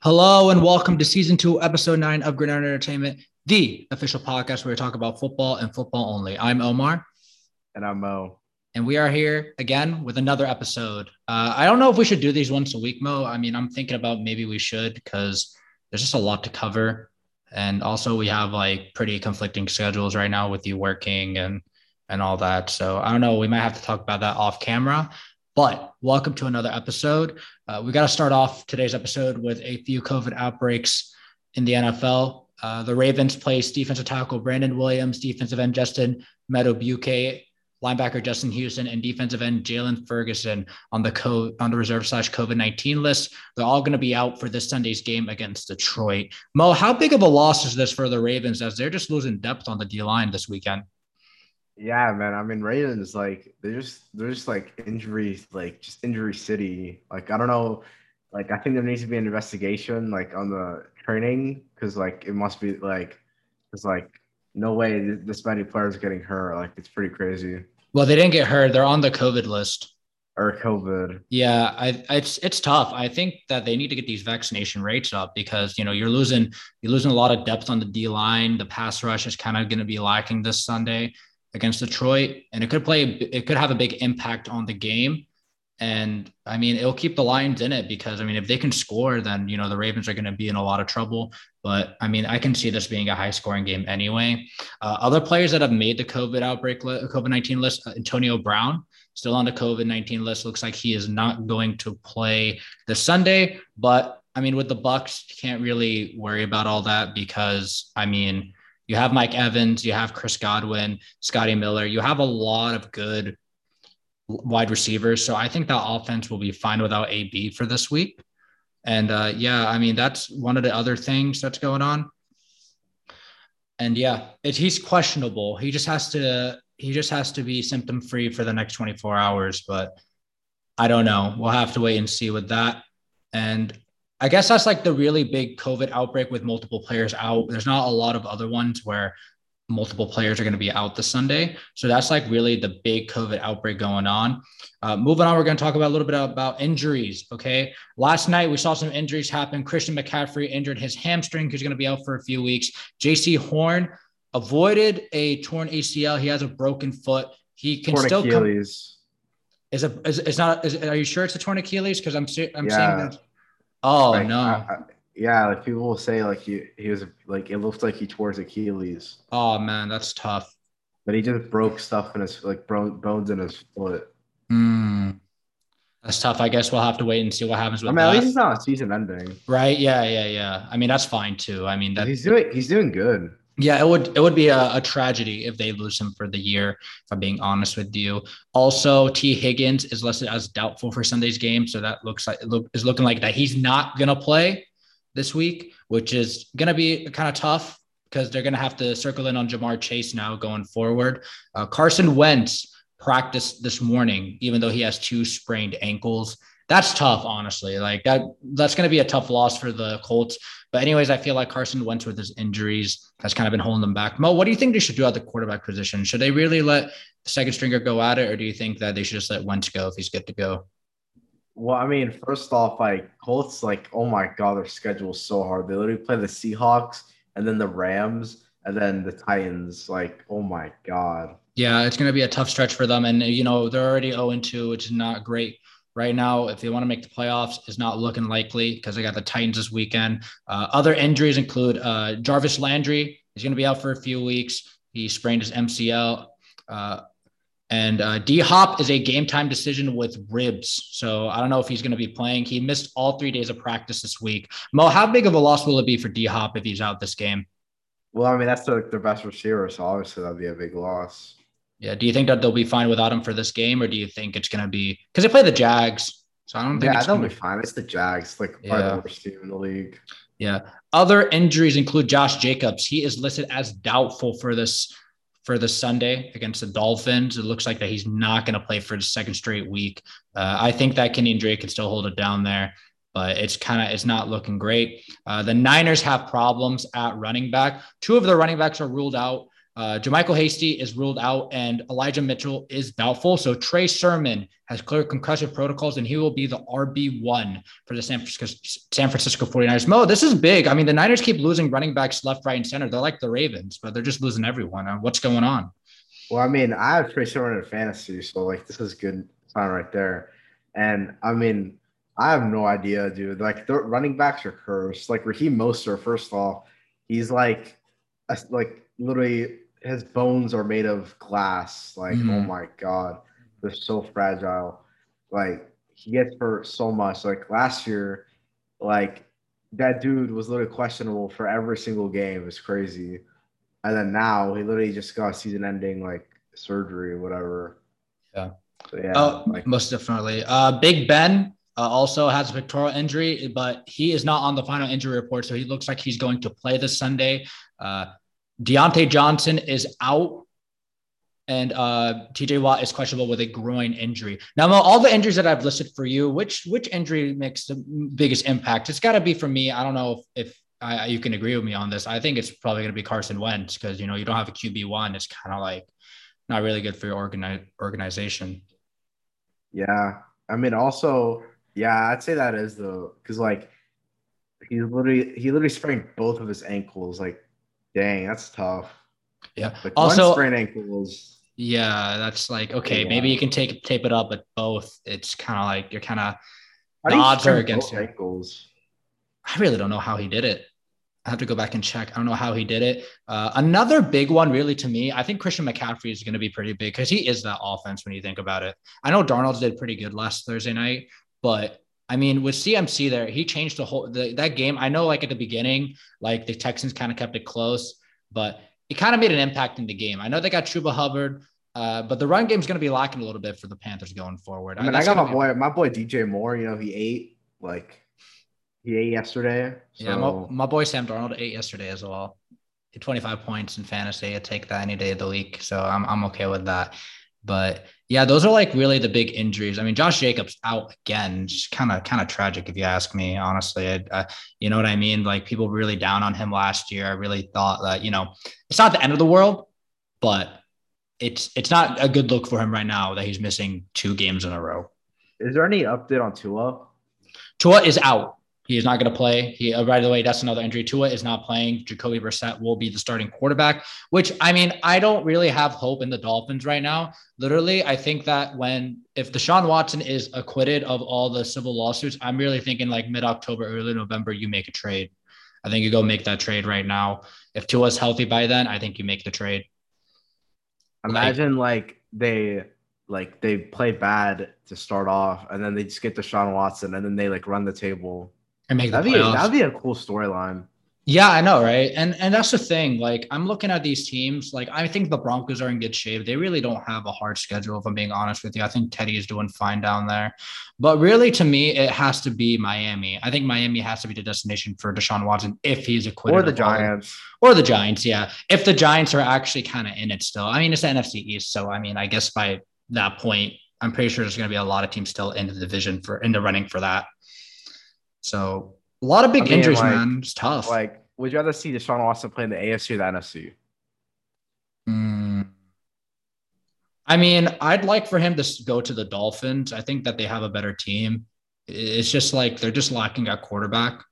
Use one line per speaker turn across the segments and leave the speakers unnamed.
Hello and welcome to season two, episode nine of Gridiron Entertainment, the official podcast where we talk about football and football only. I'm Omar.
And I'm Mo.
And we are here again with another episode. Uh, I don't know if we should do these once a week, Mo. I mean, I'm thinking about maybe we should because there's just a lot to cover. And also, we have like pretty conflicting schedules right now with you working and and all that. So I don't know. We might have to talk about that off camera. But welcome to another episode. Uh, we got to start off today's episode with a few COVID outbreaks in the NFL. Uh, the Ravens placed defensive tackle Brandon Williams, defensive end Justin Meadow Madubuike, linebacker Justin Houston, and defensive end Jaylon Ferguson on the co- on the reserve slash COVID nineteen list. They're all going to be out for this Sunday's game against Detroit. Mo, how big of a loss is this for the Ravens as they're just losing depth on the D line this weekend?
Yeah, man. I mean, Ravens like they're just they're just like injury, like just injury city. Like I don't know, like I think there needs to be an investigation like on the training because like it must be like it's like no way this many players getting hurt. Like it's pretty crazy.
Well, they didn't get hurt. They're on the COVID list.
Or COVID.
Yeah, I, it's it's tough. I think that they need to get these vaccination rates up because you know you're losing you're losing a lot of depth on the D line. The pass rush is kind of going to be lacking this Sunday against Detroit, and it could play it could have a big impact on the game. And I mean, it'll keep the Lions in it because I mean, if they can score, then you know the Ravens are going to be in a lot of trouble. But I mean, I can see this being a high scoring game anyway. Uh, other players that have made the COVID outbreak, COVID nineteen list, uh, Antonio Brown, still on the COVID nineteen list. Looks like he is not going to play this Sunday. But I mean, with the Bucs, you can't really worry about all that because I mean, you have Mike Evans, you have Chris Godwin, Scotty Miller. You have a lot of good wide receivers. So I think that offense will be fine without AB for this week. And uh, yeah, I mean, that's one of the other things that's going on. And yeah, it, he's questionable. He just has to he just has to be symptom free for the next 24 hours. But I don't know. We'll have to wait and see with that. And I guess that's like the really big COVID outbreak with multiple players out. There's not a lot of other ones where multiple players are going to be out this Sunday. So that's like really the big COVID outbreak going on. Uh, moving on, we're going to talk about a little bit about injuries. Okay. Last night, we saw some injuries happen. Christian McCaffrey injured his hamstring. He's going to be out for a few weeks. Jaycee Horn avoided a torn ACL. He has a broken foot. He can torn still Achilles. come. Is a is, is not? Is, are you sure it's a torn Achilles? Because I'm I'm yeah. saying that Oh
like,
no.
I, I, yeah, like people will say like he he was like it looks like he tore his Achilles.
Oh man, that's tough.
But he just broke stuff in his like bones in his foot.
Hmm. That's tough. I guess we'll have to wait and see what happens with
I mean,
that.
At least it's not a season ending.
Right. Yeah. Yeah. Yeah. I mean, that's fine too. I mean, that
he's doing he's doing good.
Yeah, it would it would be a, a, tragedy if they lose him for the year. If I'm being honest with you. Also, Tee Higgins is listed as doubtful for Sunday's game, so that looks like look is looking like that he's not gonna play this week, which is gonna be kind of tough because they're gonna have to circle in on Ja'Marr Chase now going forward. Uh, Carson Wentz practiced this morning, even though he has two sprained ankles that's tough, honestly. Like that, that's going to be a tough loss for the Colts. But anyways, I feel like Carson Wentz with his injuries has kind of been holding them back. Mo, what do you think they should do at the quarterback position? Should they really let the second stringer go at it, or do you think that they should just let Wentz go if he's good to go?
Well, I mean, first off, like Colts, like oh my god, their schedule is so hard. They literally play the Seahawks and then the Rams and then the Titans. Like oh my god.
Yeah, it's going to be a tough stretch for them, and you know they're already zero oh two, which is not great right now, if they want to make the playoffs, is not looking likely because they got the Titans this weekend. Uh, other injuries include uh, Jarvis Landry. He's going to be out for a few weeks. He sprained his MCL. Uh, and uh, D Hop is a game time decision with ribs. So I don't know if he's going to be playing. He missed all three days of practice this week. Mo, how big of a loss will it be for D Hop if he's out this game?
Well, I mean, that's the, their best receiver. So obviously that'd be a big loss.
Yeah. Do you think that they'll be fine without him for this game, or do you think it's going to be because they play the Jags? So I don't think
yeah, they'll
gonna...
be fine. It's the Jags, like yeah. the worst team in the league.
Yeah. Other injuries include Josh Jacobs. He is listed as doubtful for this for the Sunday against the Dolphins. It looks like that he's not going to play for the second straight week. Uh, I think that Kenyan Drake can still hold it down there, but it's kind of it's not looking great. Uh, the Niners have problems at running back. Two of their running backs are ruled out Uh, Hasty is ruled out, and Elijah Mitchell is doubtful. So Trey Sermon has cleared concussion protocols, and he will be the RB one for the San Francisco San Francisco 49ers. Mo, this is big. I mean, the Niners keep losing running backs left, right, and center. They're like the Ravens, but they're just losing everyone. Uh, what's going on?
Well, I mean, I have Trey Sermon in fantasy, so like this is good sign right there. And I mean, I have no idea, dude. Like the running backs are cursed. Like Raheem Mostert, first of all, he's like, like literally his bones are made of glass. Like, mm-hmm. oh my god, they're so fragile. Like he gets hurt so much. Like last year, like that dude was literally questionable for every single game. It's crazy. And then now he literally just got season ending like surgery or whatever.
Yeah. So, yeah. Oh, like, most definitely. Uh, Big Ben uh, also has a pectoral injury, but he is not on the final injury report. So he looks like he's going to play this Sunday. Uh, Diontae Johnson is out, and uh, TJ Watt is questionable with a groin injury. Now, all the injuries that I've listed for you, which which injury makes the biggest impact? It's got to be for me. I don't know if, if I, you can agree with me on this. I think it's probably going to be Carson Wentz because you know you don't have a QB one. It's kind of like not really good for your organi- organization.
Yeah, I mean, also, yeah, I'd say that is though, because like he literally he literally sprained both of his ankles like Dang, that's tough.
Yeah.
Like also, sprained ankles.
Yeah, that's like okay. Yeah. Maybe you can take tape it up, but both. It's kind of like you're kind of the odds are against your ankles. I really don't know how he did it. I have to go back and check. I don't know how he did it. Uh, another big one, really, to me, I think Christian McCaffrey is going to be pretty big because he is that offense when you think about it. I know Darnold did pretty good last Thursday night, but I mean, with CMC there, he changed the whole the, that game. I know, like at the beginning, like the Texans kind of kept it close, but it kind of made an impact in the game. I know they got Chuba Hubbard, uh, but the run game is going to be lacking a little bit for the Panthers going forward.
I mean, I, I got my boy, my boy DJ Moore. You know, he ate like he ate yesterday.
So. Yeah, my, my boy Sam Darnold ate yesterday as well. 25 points in fantasy. I take that any day of the week. So I'm, I'm okay with that. But yeah, those are like really the big injuries. I mean, Josh Jacobs out again, just kind of kind of tragic if you ask me. Honestly, I, uh, you know what I mean. Like people really down on him last year. I really thought that you know it's not the end of the world, but it's it's not a good look for him right now that he's missing two games in a row.
Is there any update on Tua?
Tua is out. He is not going to play. He, uh, by the way, that's another injury. Tua is not playing. Jacoby Brissett will be the starting quarterback, which I mean, I don't really have hope in the Dolphins right now. Literally, I think that when, if Deshaun Watson is acquitted of all the civil lawsuits, I'm really thinking like mid October, early November, you make a trade. I think you go make that trade right now. If Tua's healthy by then, I think you make the trade.
Imagine like, like they like they play bad to start off, and then they just get Deshaun Watson, and then they like run the table
and make
that'd the playoffs. Be, that'd be a cool storyline.
Yeah, I know, right? And and that's the thing. Like I'm looking at these teams. Like I think the Broncos are in good shape. They really don't have a hard schedule. If I'm being honest with you, I think Teddy is doing fine down there. But really, to me, it has to be Miami. I think Miami has to be the destination for Deshaun Watson if he's acquitted.
Or the Giants.
Or the Giants. Yeah, if the Giants are actually kind of in it still. I mean, it's the NFC East, so I mean, I guess by that point, I'm pretty sure there's going to be a lot of teams still in the division for in the running for that. So a lot of big I mean, injuries, like, man. It's tough.
Like, would you rather see Deshaun Watson play in the AFC or the NFC?
Mm. I mean, I'd like for him to go to the Dolphins. I think that they have a better team. It's just like they're just lacking a quarterback.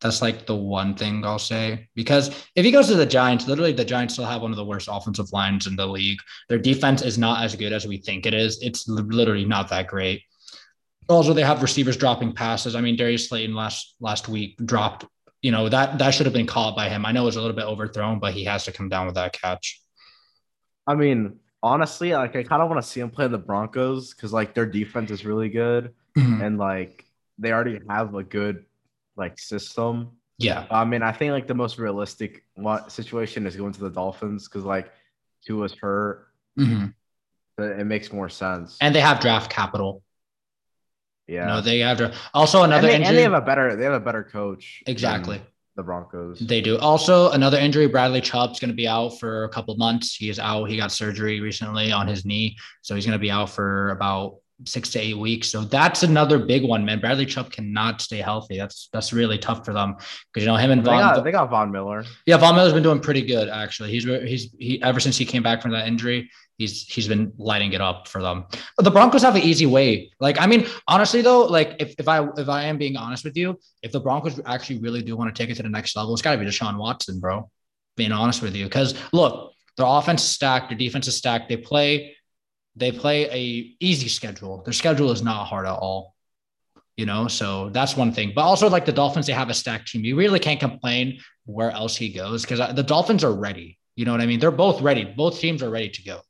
That's like the one thing I'll say. Because if he goes to the Giants, literally the Giants still have one of the worst offensive lines in the league. Their defense is not as good as we think it is. It's literally not that great. Also, they have receivers dropping passes. I mean, Darius Slayton last last week dropped. You know that that should have been caught by him. I know it was a little bit overthrown, but he has to come down with that catch.
I mean, honestly, like I kind of want to see him play the Broncos because like their defense is really good, mm-hmm. and like they already have a good like system.
Yeah.
I mean, I think like the most realistic situation is going to the Dolphins because like Tua's hurt.
Mm-hmm.
It makes more sense.
And they have draft capital.
Yeah.
No, they have to. Also, another
and they,
injury.
And they have a better. They have a better coach.
Exactly.
The Broncos.
They do. Also, another injury. Bradley Chubb's going to be out for a couple months. He is out. He got surgery recently on his knee, so he's going to be out for about six to eight weeks. So that's another big one, man. Bradley Chubb cannot stay healthy. That's that's really tough for them because you know him and
They
Von.
got, they got Von Miller.
yeah, Von Miller's been doing pretty good actually. He's he's he ever since he came back from that injury, he's he's been lighting it up for them. But the Broncos have an easy way. Like I mean, honestly though, like if, if I if I am being honest with you, if the Broncos actually really do want to take it to the next level, it's got to be Deshaun Watson, bro. Being honest with you, because look, their offense is stacked, their defense is stacked. They play they play a easy schedule. Their schedule is not hard at all. You know, so that's one thing. But also, like the Dolphins, they have a stacked team. You really can't complain where else he goes because the Dolphins are ready. You know what I mean? They're both ready. Both teams are ready to go.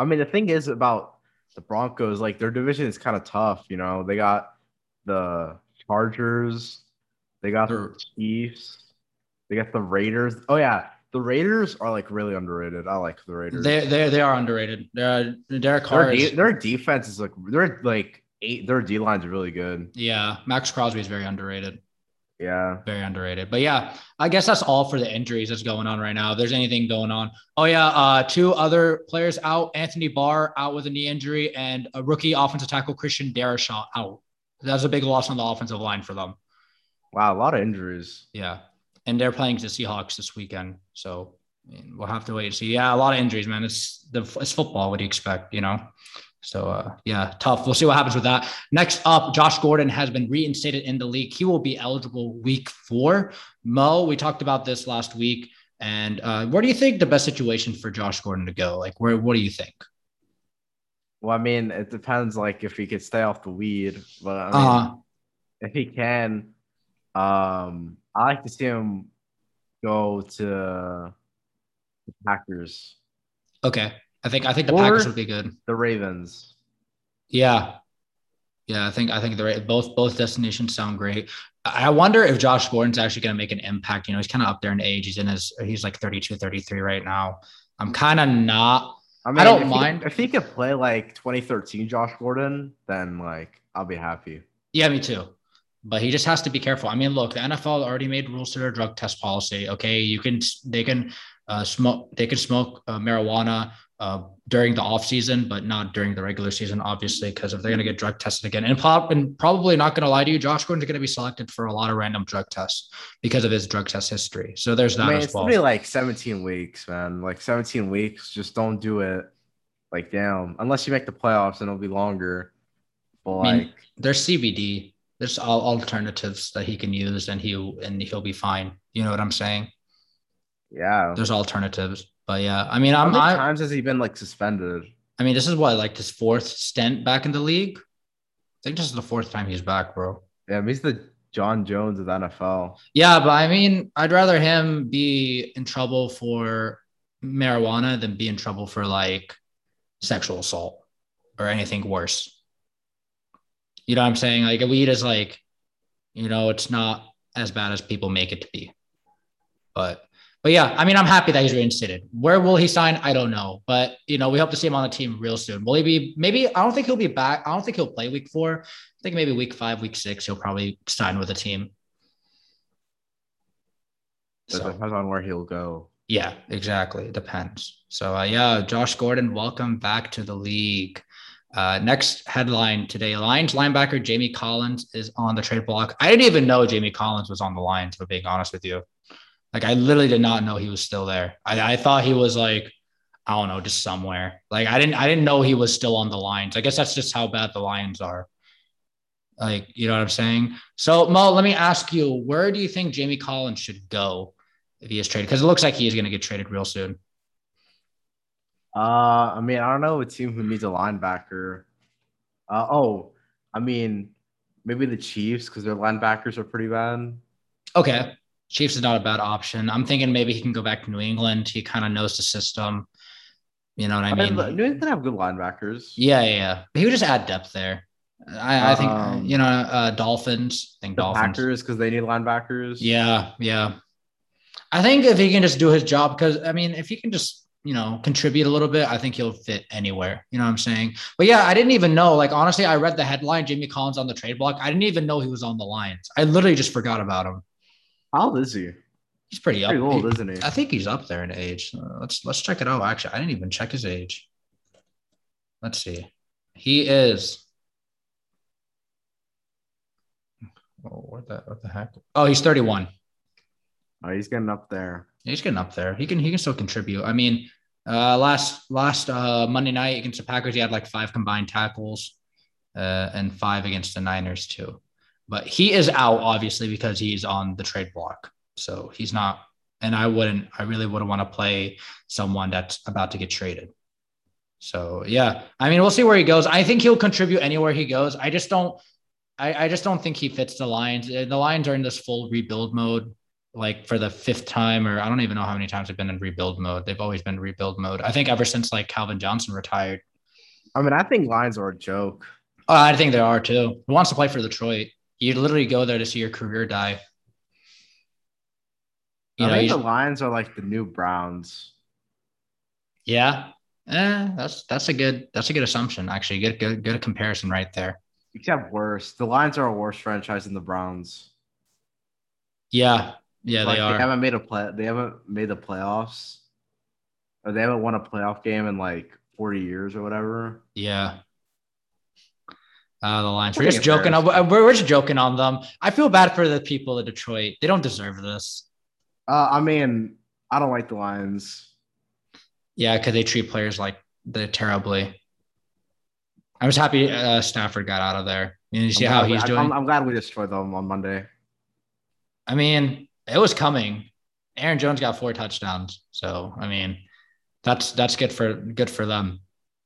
I mean, the thing is about the Broncos, like their division is kind of tough. You know, they got the Chargers, they got the Chiefs, they got the Raiders. Oh yeah, the Raiders are like really underrated. I like the Raiders.
They they they are underrated. They're, Derek Carr
their, de- their defense is like they're like eight. Their D line's are really good.
yeah. Maxx Crosby is very underrated.
Yeah.
Very underrated. But yeah, I guess that's all for the injuries that's going on right now. If there's anything going on. Oh yeah, uh, two other players out. Anthony Barr out with a knee injury, and a rookie offensive tackle Christian Darrisaw out. That's a big loss on the offensive line for them.
Wow, a lot of injuries.
Yeah, and they're playing the Seahawks this weekend, so I mean, we'll have to wait and see. Yeah, a lot of injuries, man. It's the it's football. What do you expect? You know. So uh, yeah, tough. We'll see what happens with that. Next up, Josh Gordon has been reinstated in the league. He will be eligible week four. Mo, we talked about this last week. And uh, where do you think the best situation for Josh Gordon to go? Like, where? What do you think?
Well, I mean, it depends. Like if he could stay off the weed, but I mean,
Uh,
if he can, um, I like to see him go to the Packers,
okay. I think I think the
Or-
Packers would be good.
the Ravens.
Yeah, yeah. I think I think the right both both destinations sound great. I I wonder if Josh Gordon's actually going to make an impact. You know, he's kind of up there in age. He's in his he's like 32, 33 right now. I'm kind of not.
I mean,
I don't
if he-
mind.
if he could play like 2013 Josh Gordon, then like I'll be happy.
Yeah, me too. But he just has to be careful. I mean, look, the NFL already made rules to their drug test policy. Okay, you can they can uh, smoke they can smoke uh, marijuana uh, during the off season, but not during the regular season, obviously, because if they're going to get drug tested again, and, pop, and probably not going to lie to you, Josh Gordon's going to be selected for a lot of random drug tests because of his drug test history. So there's that
I mean,
as
it's
well.
only like 17 weeks, man. Like 17 weeks, just don't do it. Like damn, unless you make the playoffs, and it'll be longer. But
I mean,
like,
there's CBD. There's al- alternatives that he can use, and he'll and he'll be fine. You know what I'm saying?
yeah.
There's alternatives. But yeah, I mean,
How
I'm
many
I,
times has he been like suspended?
I mean, this is what like his fourth stint back in the league. I think this is the fourth time he's back, bro.
Yeah, he's the Jon Jones of the NFL.
Yeah, but I mean, I'd rather him be in trouble for marijuana than be in trouble for like sexual assault or anything worse. You know what I'm saying? Like weed is like, you know, it's not as bad as people make it to be. But but yeah, I mean, I'm happy that he's reinstated. Where will he sign? I don't know. But you know, we hope to see him on the team real soon. Will he be maybe I don't think he'll be back. I don't think he'll play week four. I think maybe week five, week six, he'll probably sign with a team. So It
depends on where he'll go.
yeah, exactly. It depends. So uh, yeah, Josh Gordon, welcome back to the league. Uh, next headline today: Lions linebacker Jamie Collins is on the trade block. I didn't even know Jamie Collins was on the Lions. For being honest with you, like I literally did not know he was still there. I, I thought he was like, I don't know, just somewhere. Like I didn't, I didn't know he was still on the Lions. I guess that's just how bad the Lions are. Like, you know what I'm saying? So Mo, let me ask you, where do you think Jamie Collins should go if he is traded? Because it looks like he is going to get traded real soon.
Uh, I mean, I don't know a team who needs a linebacker. Uh, oh, I mean, maybe the Chiefs because their linebackers are pretty bad.
Okay. Chiefs is not a bad option. I'm thinking maybe he can go back to New England. He kind of knows the system. You know what I
I mean,
mean?
New England have good linebackers.
Yeah, yeah, yeah. He would just add depth there. I, I think
Um,
you know uh, Dolphins. I think
The
Dolphins.
Packers because they need linebackers.
Yeah, yeah. I think if he can just do his job, because I mean, if he can just you know contribute a little bit, I think he'll fit anywhere. You know what I'm saying? But yeah, I didn't even know. Like honestly, I read the headline: Jamie Collins on the trade block. I didn't even know he was on the Lions. I literally just forgot about him.
How old is he?
He's pretty,
old,
he,
isn't he?
I think he's up there in age. Uh, let's let's check it out. Actually, I didn't even check his age. Let's see. He is. Oh, what the what the heck? Oh, he's thirty-one.
Oh, he's getting up there.
He's getting up there. He can he can still contribute. I mean, uh, last last uh, Monday night against the Packers, he had like five combined tackles, uh, and five against the Niners too. But he is out obviously because he's on the trade block, so he's not. And I wouldn't. I really wouldn't want to play someone that's about to get traded. So yeah, I mean, we'll see where he goes. I think he'll contribute anywhere he goes. I just don't. I, I just don't think he fits the Lions. Uh, the Lions are in this full rebuild mode like for the fifth time, or I don't even know how many times they've been in rebuild mode. They've always been rebuild mode. I think ever since like Calvin Johnson retired.
I mean, I think Lions are a joke.
Oh, I think they are too. Who wants to play for Detroit? You literally go there to see your career die.
You I know, think the Lions are like the new Browns.
Yeah, eh, that's that's a good that's a good assumption. Actually, good good good comparison right there.
Except worse, the Lions are a worse franchise than the Browns.
Yeah, yeah, like, they are.
They haven't made a play. They haven't made the playoffs, or they haven't won a playoff game in like forty years or whatever.
Yeah. Uh, the Lions. We're just joking. We're, we're just joking on them. I feel bad for the people of Detroit. They don't deserve this.
Uh, I mean, I don't like the Lions.
Yeah, because they treat players like they're terribly. I was happy uh, Stafford got out of there. You see how he's
we,
doing.
I'm, I'm glad we destroyed them on Monday.
I mean, it was coming. Aaron Jones got four touchdowns, so I mean, that's that's good for good for them.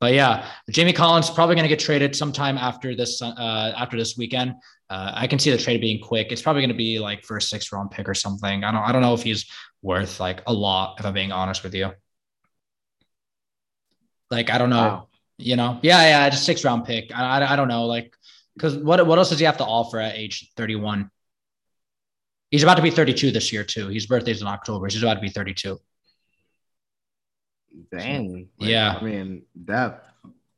But yeah, Jamie Collins probably going to get traded sometime after this uh, after this weekend. Uh, I can see the trade being quick. It's probably going to be like for a six round pick or something. I don't I don't know if he's worth like a lot. If I'm being honest with you, like I don't know. Wow. You know, yeah, yeah, just six round pick. I, I, I don't know, like because what what else does he have to offer at age 31? He's about to be 32 this year too. His birthday's in October. He's about to be 32.
Dang.
Like, yeah.
I mean, depth.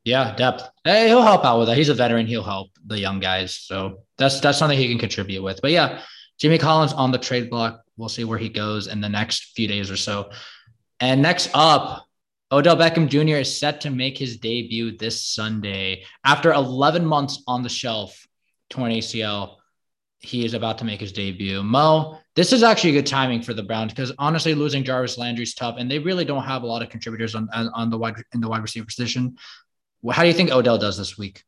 Yeah, depth. Hey, he'll help out with that. He's a veteran. He'll help the young guys. So that's that's something he can contribute with. But yeah, Jimmy Collins on the trade block. We'll see where he goes in the next few days or so. And next up, Odell Beckham Jr. is set to make his debut this Sunday after 11 months on the shelf, torn ACL he is about to make his debut. Mo, this is actually a good timing for the Browns because honestly, losing Jarvis Landry is tough, and they really don't have a lot of contributors on on the wide in the wide receiver position. How do you think Odell does this week?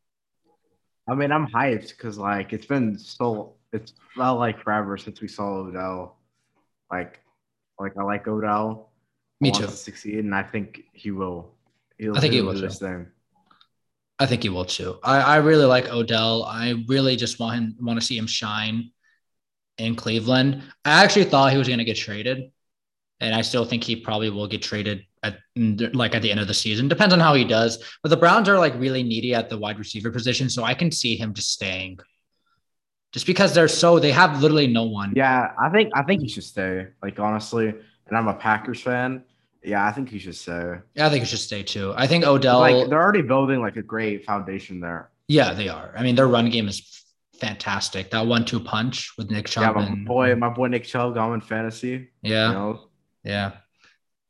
I mean, I'm hyped because like it's been so it's felt like forever since we saw Odell. Like, like I like Odell.
Me too.
To succeed, and I think he will.
He'll, I think he will do this thing. I think he will too. I, I really like Odell. I really just want him want to see him shine in Cleveland. I actually thought he was going to get traded, and I still think he probably will get traded at like at the end of the season. Depends on how he does. But the Browns are like really needy at the wide receiver position, so I can see him just staying. Just because they're so they have literally no one.
Yeah, I think I think he should stay. Like honestly, and I'm a Packers fan. Yeah, I think he should stay.
Yeah, I think he should stay too. I think Odell.
Like they're already building like a great foundation there.
Yeah, they are. I mean, their run game is fantastic. That one-two punch with Nick Chubb.
Yeah, my and, boy, my boy Nick Chubb going in fantasy.
Yeah. You know? Yeah.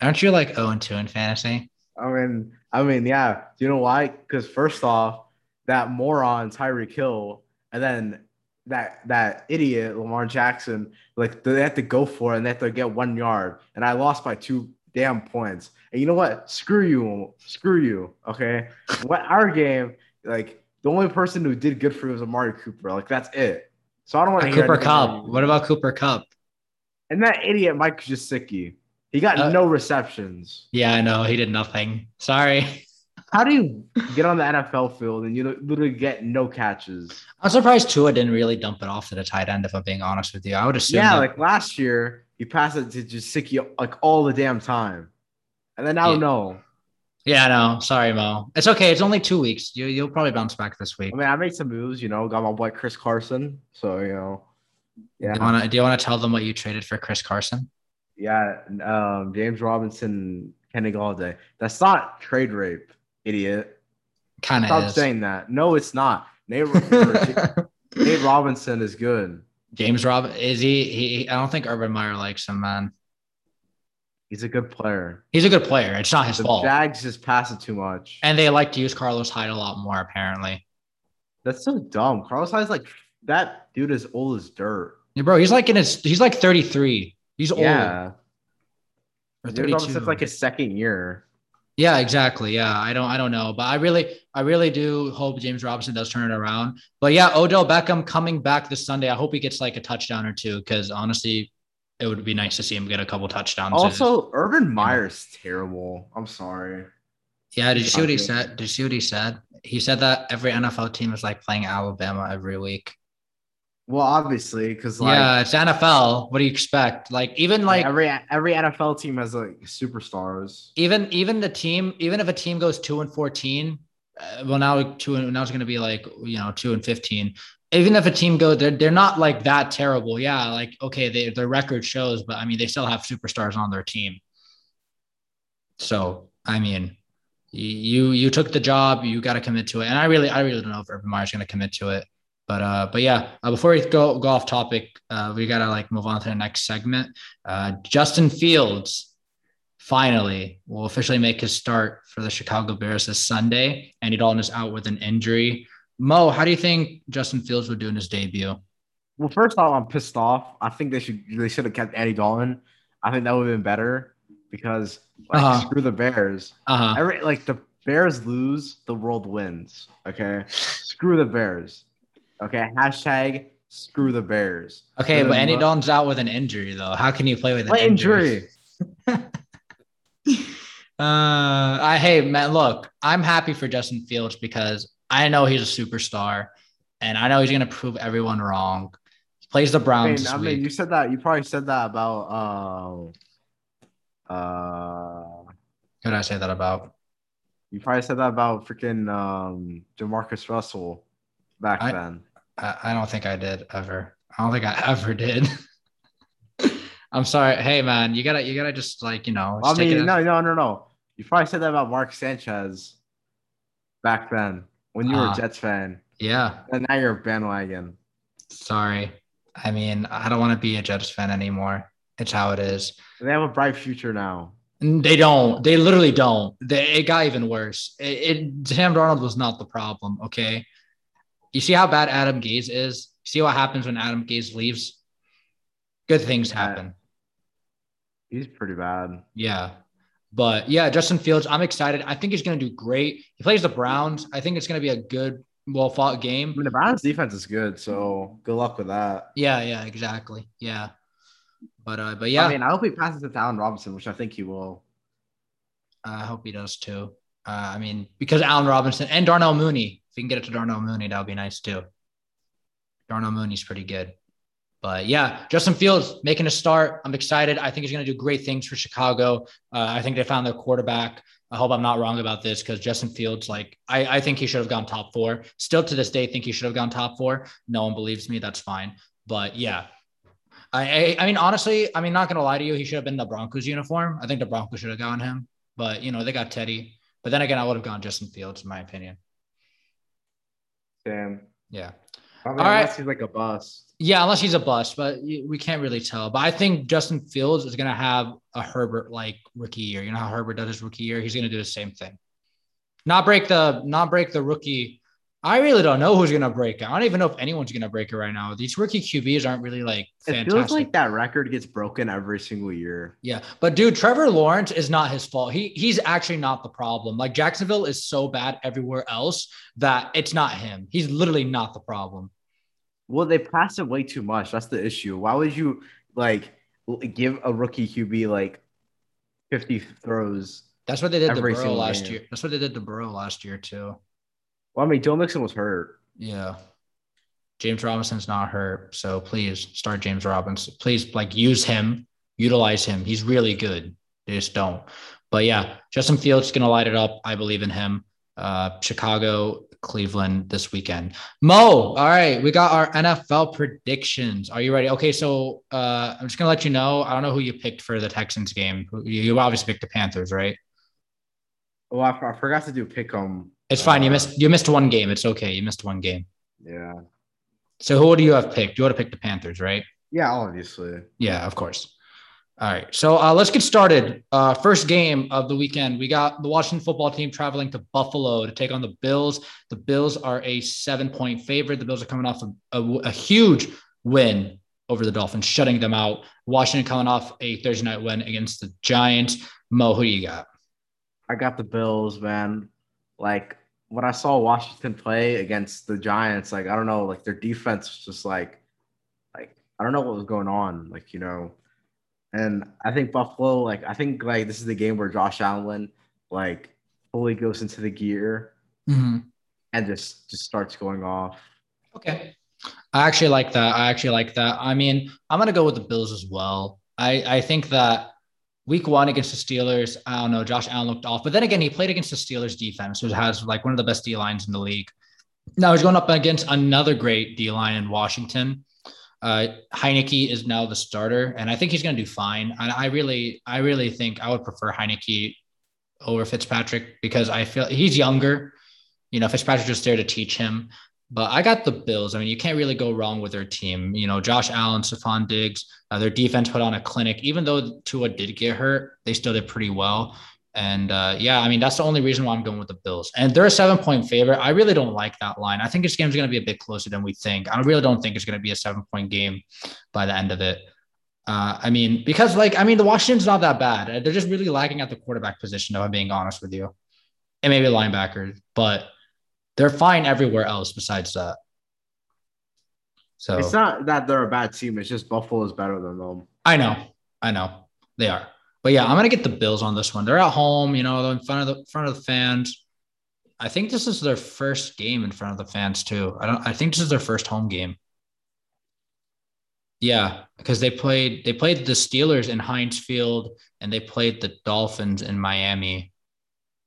Aren't you like 0 and 2 in fantasy?
I mean, I mean, yeah. Do you know why? Because first off, that moron Tyreek Hill, and then that that idiot Lamar Jackson, like they have to go for it and they have to get one yard, and I lost by two damn points. And you know what? Screw you. Screw you. Okay. what our game, like the only person who did good for you was Amari Cooper. Like that's it. So I don't want to
Cooper Kupp. What about Cooper Kupp?
And that idiot Mike Gesicki. He got uh, no receptions.
Yeah, I know. He did nothing. Sorry.
How do you get on the NFL field and you literally get no catches?
I'm surprised Tua didn't really dump it off to the tight end. If I'm being honest with you, I would assume.
Yeah, that- like last year, he passed it to Gesicki like all the damn time, and then now yeah. no.
Yeah, no, sorry, Mo. It's okay. It's only two weeks. You you'll probably bounce back this week.
I mean, I made some moves. You know, got my boy Chris Carson. So you know,
yeah. Do you want to do you want to tell them what you traded for Chris Carson?
Yeah, um, James Robinson, Kenny Golladay. That's not trade rape, idiot.
Kind of.
Stop saying that. No, it's not. Nate, Nate Robinson is good.
James Rob is he, he? I don't think Urban Meyer likes him, man.
He's a good player.
He's a good player. It's not his
the
fault.
Jags just pass it too much,
and they like to use Carlos Hyde a lot more. Apparently,
that's so dumb. Carlos Hyde's like that dude is old as dirt.
Yeah, bro, he's like in his he's like 33. He's old.
Yeah,
Or 32.
like his second year.
Yeah, exactly. Yeah, I don't, I don't know, but I really, I really do hope James Robinson does turn it around. But yeah, Odell Beckham coming back this Sunday. I hope he gets like a touchdown or two because honestly, it would be nice to see him get a couple touchdowns.
Also, Urban Meyer's terrible. I'm sorry.
yeah. Did you see what he said? Did you see what he said? He said that every NFL team is like playing Alabama every week.
Well, obviously, because like
yeah, it's NFL. What do you expect? Like even like
every every NFL team has like superstars.
even even the team even if a team goes two and 14 uh, well now two and now it's going to be like you know two and 15 even if a team goes they're, they're not like that terrible yeah like okay they, their record shows but i mean they still have superstars on their team so i mean you you took the job you got to commit to it and i really i really don't know if urban meyer's going to commit to it but uh but yeah uh, before we go go off topic uh we gotta like move on to the next segment uh justin fields finally will officially make his start for the Chicago Bears this Sunday. Andy Dalton is out with an injury. Mo, how do you think Justin Fields would do in his debut?
Well, first off, I'm pissed off. I think they should they should have kept Andy Dalton. I think that would have been better because like
Uh-huh.
screw the Bears.
Uh-huh.
Every like the Bears lose, the world wins. Okay, screw the Bears. Okay, hashtag screw the Bears.
Okay, but Andy Dalton's out with an injury though. How can you play with an injury?
injury?
Uh, I hey man, look, I'm happy for Justin Fields because I know he's a superstar, and I know he's gonna prove everyone wrong. He plays the
I
Browns
mean, I mean, you said that. You probably said that about uh, uh,
Who did I say that about?
you probably said that about freaking um, Jamarcus Russell back
I-
then.
I, I don't think I did ever. I don't think I ever did. I'm sorry. Hey man, you gotta you gotta just like you know.
I
just take it
mean, no, no, no, no. You probably said that about Mark Sanchez back then when you were
Ah.
a Jets fan,
Yeah.
and now you're a bandwagon.
Sorry. I mean, I don't want to be a Jets fan anymore. It's how it is.
They have a bright future now.
They don't. They literally don't. They, it got even worse. It, it Sam Darnold was not the problem. Okay. You see how bad Adam Gase is. See what happens when Adam Gase leaves. Good things happen.
He's pretty bad.
Yeah. But yeah, Justin Fields, I'm excited. I think he's going to do great. He plays the Browns. I think it's going to be a good, well fought game.
I mean, the Browns defense is good, so good luck with that.
Yeah, yeah, exactly. Yeah. But uh, but yeah,
I mean, I hope he passes it to Allen Robinson, which I think he will.
I hope he does too. Uh, I mean, because Allen Robinson and Darnell Mooney, if we can get it to Darnell Mooney, that would be nice too. Darnell Mooney's pretty good. But yeah, Justin Fields making a start. I'm excited. I think he's going to do great things for Chicago. Uh, I think they found their quarterback. I hope I'm not wrong about this because Justin Fields, like, I, I think he should have gone top four. Still to this day, think he should have gone top four. No one believes me. That's fine. But yeah, I, I, I mean, honestly, I mean, not gonna lie to you, he should have been in the Broncos uniform. I think the Broncos should have gone him, but you know, they got Teddy. But then again, I would have gone Justin Fields, in my opinion.
Damn.
Yeah,
I mean,
All right.
he's like a bust.
Yeah, unless he's a bust, but we can't really tell. But I think Justin Fields is gonna have a Herbert like rookie year. You know how Herbert does his rookie year? He's gonna do the same thing. Not break the not break the rookie. I really don't know who's gonna break it. I don't even know if anyone's gonna break it right now. These rookie QBs aren't really like
It feels like that record gets broken every single year.
Yeah, but dude, Trevor Lawrence is not his fault. He he's actually not the problem. Like Jacksonville is so bad everywhere else that it's not him. He's literally not the problem.
Well, they pass it way too much. That's the issue. Why would you like give a rookie QB like 50 throws?
That's what they did to Burrow last
game.
year. That's what they did to Burrow last year too.
Well, I mean, Joe Mixon was hurt.
Yeah. James Robinson's not hurt, so please start James Robinson. Please like use him, utilize him. He's really good. They just don't. But yeah, Justin Fields is gonna light it up. I believe in him. Uh, Chicago, Cleveland this weekend. Mo, all right, we got our NFL predictions. Are you ready? Okay, so uh, I'm just gonna let you know. I don't know who you picked for the Texans game. You, you obviously picked the Panthers, right?
Oh, I, I forgot to do pick pick 'em.
It's fine. You
Uh,
missed you missed one game. It's okay. You missed one game.
Yeah.
So who do you have picked? You would have picked the Panthers, right?
Yeah, obviously.
Yeah, of course. All right, so uh, let's get started. Uh, first game of the weekend, we got the Washington football team traveling to Buffalo to take on the Bills. The Bills are a seven-point favorite. The Bills are coming off a, a, a huge win over the Dolphins, shutting them out. Washington coming off a Thursday night win against the Giants. Mo, who do you got?
I got the Bills, man. Like when I saw Washington play against the Giants, like I don't know, like their defense was just like, like I don't know what was going on, like you know and I think Buffalo, like I think like this is the game where Josh Allen like fully goes into the gear
mm-hmm.
and just just starts going off.
Okay. I actually like that. I actually like that. I mean, I'm gonna go with the Bills as well. I, I think that week one against the Steelers, I don't know, Josh Allen looked off. But then again, he played against the Steelers defense, who has like one of the best D lines in the league. Now he's going up against another great D line in Washington. Uh, Heinicke is now the starter, and I think he's going to do fine. And I really, I really think I would prefer Heinicke over Fitzpatrick because I feel he's younger. You know, Fitzpatrick just there to teach him. But I got the Bills. I mean, you can't really go wrong with their team. You know, Josh Allen, Stefon Diggs, uh, their defense put on a clinic. Even though Tua did get hurt, they still did pretty well. And uh, yeah, I mean, that's the only reason why I'm going with the Bills. And they're a seven point favorite. I really don't like that line. I think this game's going to be a bit closer than we think. I really don't think it's going to be a seven point game by the end of it. Uh, I mean, because like, I mean, the Washington's not that bad. They're just really lagging at the quarterback position, if I'm being honest with you. And maybe linebackers, but they're fine everywhere else besides that.
So it's not that they're a bad team. It's just Buffalo is better than them.
I know. I know. They are. But yeah, I'm gonna get the Bills on this one. They're at home, you know, in front of the front of the fans. I think this is their first game in front of the fans too. I don't. I think this is their first home game. Yeah, because they played they played the Steelers in Heinz Field and they played the Dolphins in Miami.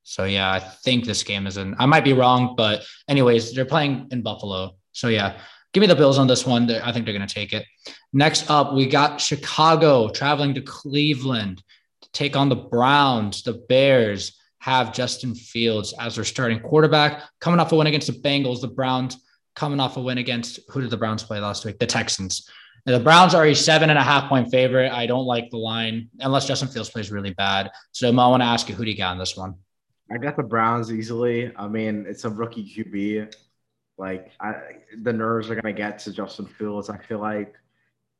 So yeah, I think this game is in. I might be wrong, but anyways, they're playing in Buffalo. So yeah, give me the Bills on this one. I think they're going to take it. Next up, we got Chicago traveling to Cleveland take on the Browns. The Bears have Justin Fields as their starting quarterback, coming off a win against the Bengals. The Browns coming off a win against who did the Browns play last week? The Texans. And the Browns are a seven and a half point favorite. I don't like the line unless Justin Fields plays really bad. So I want to ask you, who do you got on this one?
I got the Browns easily. I mean, it's a rookie QB. Like I, the nerves are gonna get to Justin Fields. I feel like,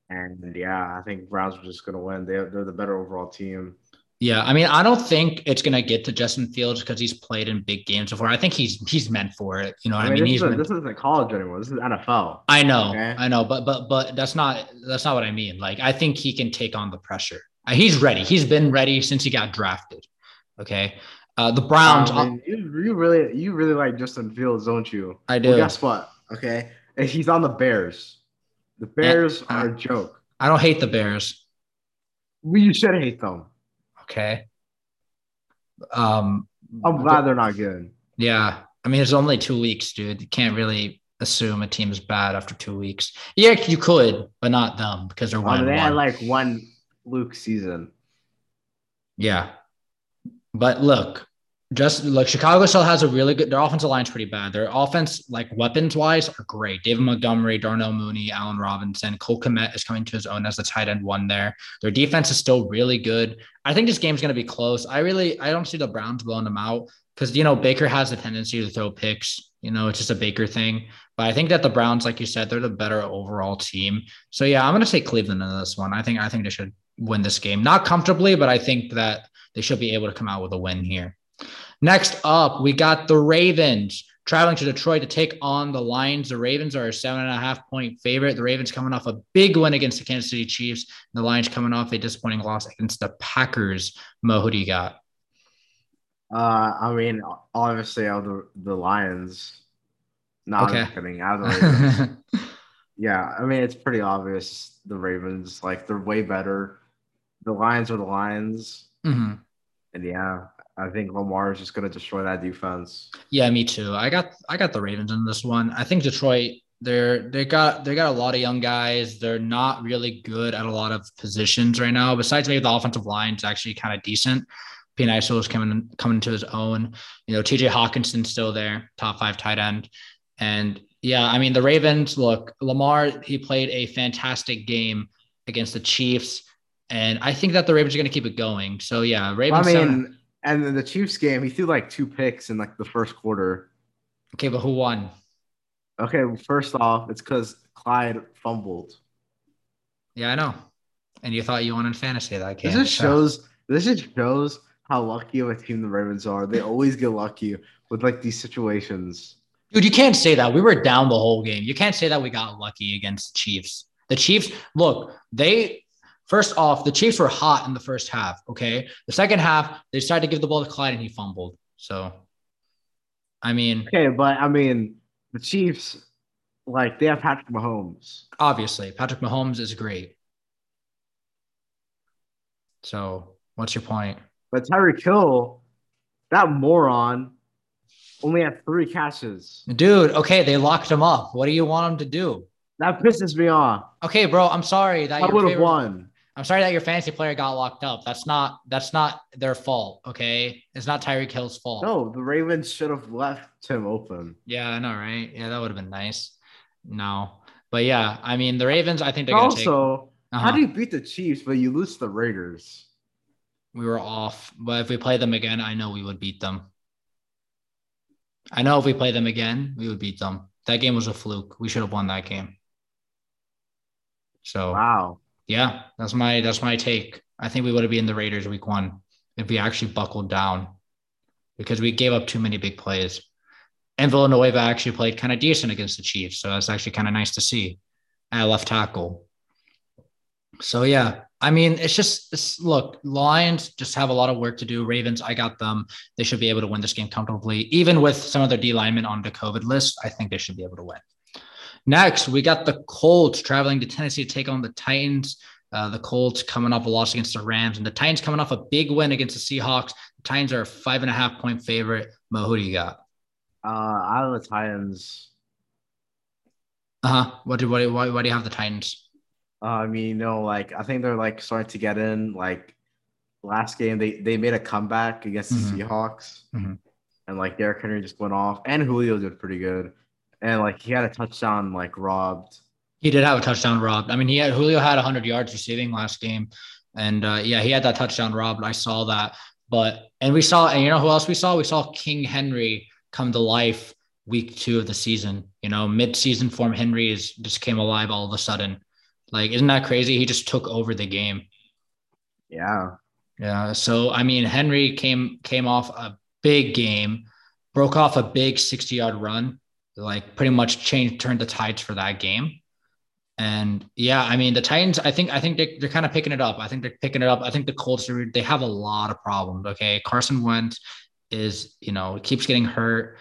and yeah, I think Browns are just gonna win. They're they're the better overall team.
Yeah, I mean, I don't think it's gonna get to Justin Fields because he's played in big games before. I think he's he's meant for it. You know what I mean? I mean
he's
a,
this isn't college anymore. This is NFL.
I know, okay? I know, but but but that's not that's not what I mean. Like, I think he can take on the pressure. Uh, he's ready. He's been ready since he got drafted. Okay. Uh, the Browns.
I mean, you, you really you really like Justin Fields, don't you?
I do.
Well, guess what? Okay, and he's on the Bears. The Bears are a joke.
I don't hate the Bears.
Well, you should hate them.
Okay. Um,
I'm glad they're not good.
Yeah. I mean, it's only two weeks, dude. You can't really assume a team is bad after two weeks. Yeah, you could, but not them because they're one.
Oh, they had like one Luke season.
Yeah. But look, just like Chicago still has a really good. Their offensive line's pretty bad. Their offense, like weapons wise, are great. David Montgomery, Darnell Mooney, Allen Robinson, Cole Kmet is coming to his own as the tight end one there. Their defense is still really good. I think this game's going to be close. I really, I don't see the Browns blowing them out because you know Baker has a tendency to throw picks. You know, it's just a Baker thing. But I think that the Browns, like you said, they're the better overall team. So yeah, I'm going to take Cleveland in this one. I think I think they should win this game, not comfortably, but I think that they should be able to come out with a win here. Next up, we got the Ravens traveling to Detroit to take on the Lions. The Ravens are a seven and a half point favorite. The Ravens coming off a big win against the Kansas City Chiefs. The Lions coming off a disappointing loss against the Packers. Mo, who do you got?
Uh, I mean, obviously, out the the Lions. Not okay. kidding. Out of the Ravens. yeah, I mean, it's pretty obvious. The Ravens, like, they're way better. The Lions are the Lions.
Mm-hmm.
And yeah, I think Lamar is just going to destroy that defense.
Yeah, me too. I got I got the Ravens in this one. I think Detroit they're they got they got a lot of young guys. They're not really good at a lot of positions right now. Besides maybe the offensive line is actually kind of decent. Piniso is coming coming to his own. You know, TJ Hockenson's still there, top five tight end. And yeah, I mean the Ravens. Look, Lamar he played a fantastic game against the Chiefs And I think that the Ravens are going to keep it going. So yeah, Ravens.
I mean,
seven-
and in the Chiefs game, he threw like two picks in like the first quarter.
okay, but who won?
Okay, well, first off, it's because Clyde fumbled.
Yeah, I know. And you thought you won in fantasy that game.
This just
so-
shows. This just shows how lucky of a team the Ravens are. They always get lucky with like these situations.
Dude, you can't say that. We were down the whole game. You can't say that we got lucky against the Chiefs. The Chiefs, look, they first off, the Chiefs were hot in the first half. Okay. The second half, they decided to give the ball to Clyde and he fumbled. So I mean,
Okay, but I mean, the Chiefs, like they have Patrick Mahomes.
obviously, Patrick Mahomes is great. So what's your point?
But Tyreek Hill, that moron, only had three catches.
Dude, okay, they locked him up. What do you want him to do?
That pisses me off.
Okay, bro, I'm sorry that
I would have won.
I'm sorry that your fantasy player got locked up. That's not that's not their fault. Okay, it's not Tyreek Hill's fault.
No, the Ravens should have left him open.
Yeah, I know, right? Yeah, that would have been nice. No, but yeah, I mean the Ravens. I think they're
But
gonna take.
also,
Uh-huh.
how do you beat the Chiefs but you lose the Raiders?
We were off, but if we play them again, I know we would beat them. I know if we play them again, we would beat them. That game was a fluke. We should have won that game. So
Wow.
Yeah, that's my that's my take. I think we would have been the Raiders week one if we actually buckled down because we gave up too many big plays. And Villanueva actually played kind of decent against the Chiefs. So that's actually kind of nice to see at left tackle. So yeah, I mean, it's just it's, look, Lions just have a lot of work to do. Ravens, I got them. They should be able to win this game comfortably, even with some of their D linemen on the COVID list. I think they should be able to win. Next, we got the Colts traveling to Tennessee to take on the Titans. Uh, the Colts coming off a loss against the Rams, and the Titans coming off a big win against the Seahawks. The Titans are a five and a half point favorite. Mo, who do you got?
Uh, out of the Titans,
Uh huh. What do what, do- why, why do you have the Titans?
uh, I mean, you know, like I think they're like starting to get in. Like last game, they they made a comeback against
Mhm.
the Seahawks,
Mhm.
and like Derrick Henry just went off, and Julio did pretty good, and like he had a touchdown like robbed.
He did have a touchdown robbed. I mean, he had Julio had 100 yards receiving last game, and uh, yeah, he had that touchdown robbed. I saw that, but and we saw, and you know who else we saw? We saw King Henry come to life week two of the season. You know, mid-season form Henry is just came alive all of a sudden. Like, isn't that crazy? He just took over the game.
Yeah,
Yeah. So I mean, Henry came came off a big game, broke off a big 60 yard run, like pretty much changed turned the tides for that game. And yeah, I mean the Titans. I think I think they, they're kind of picking it up. I think they're picking it up. I think the Colts are, they have a lot of problems. Okay, Carson Wentz is you know keeps getting hurt.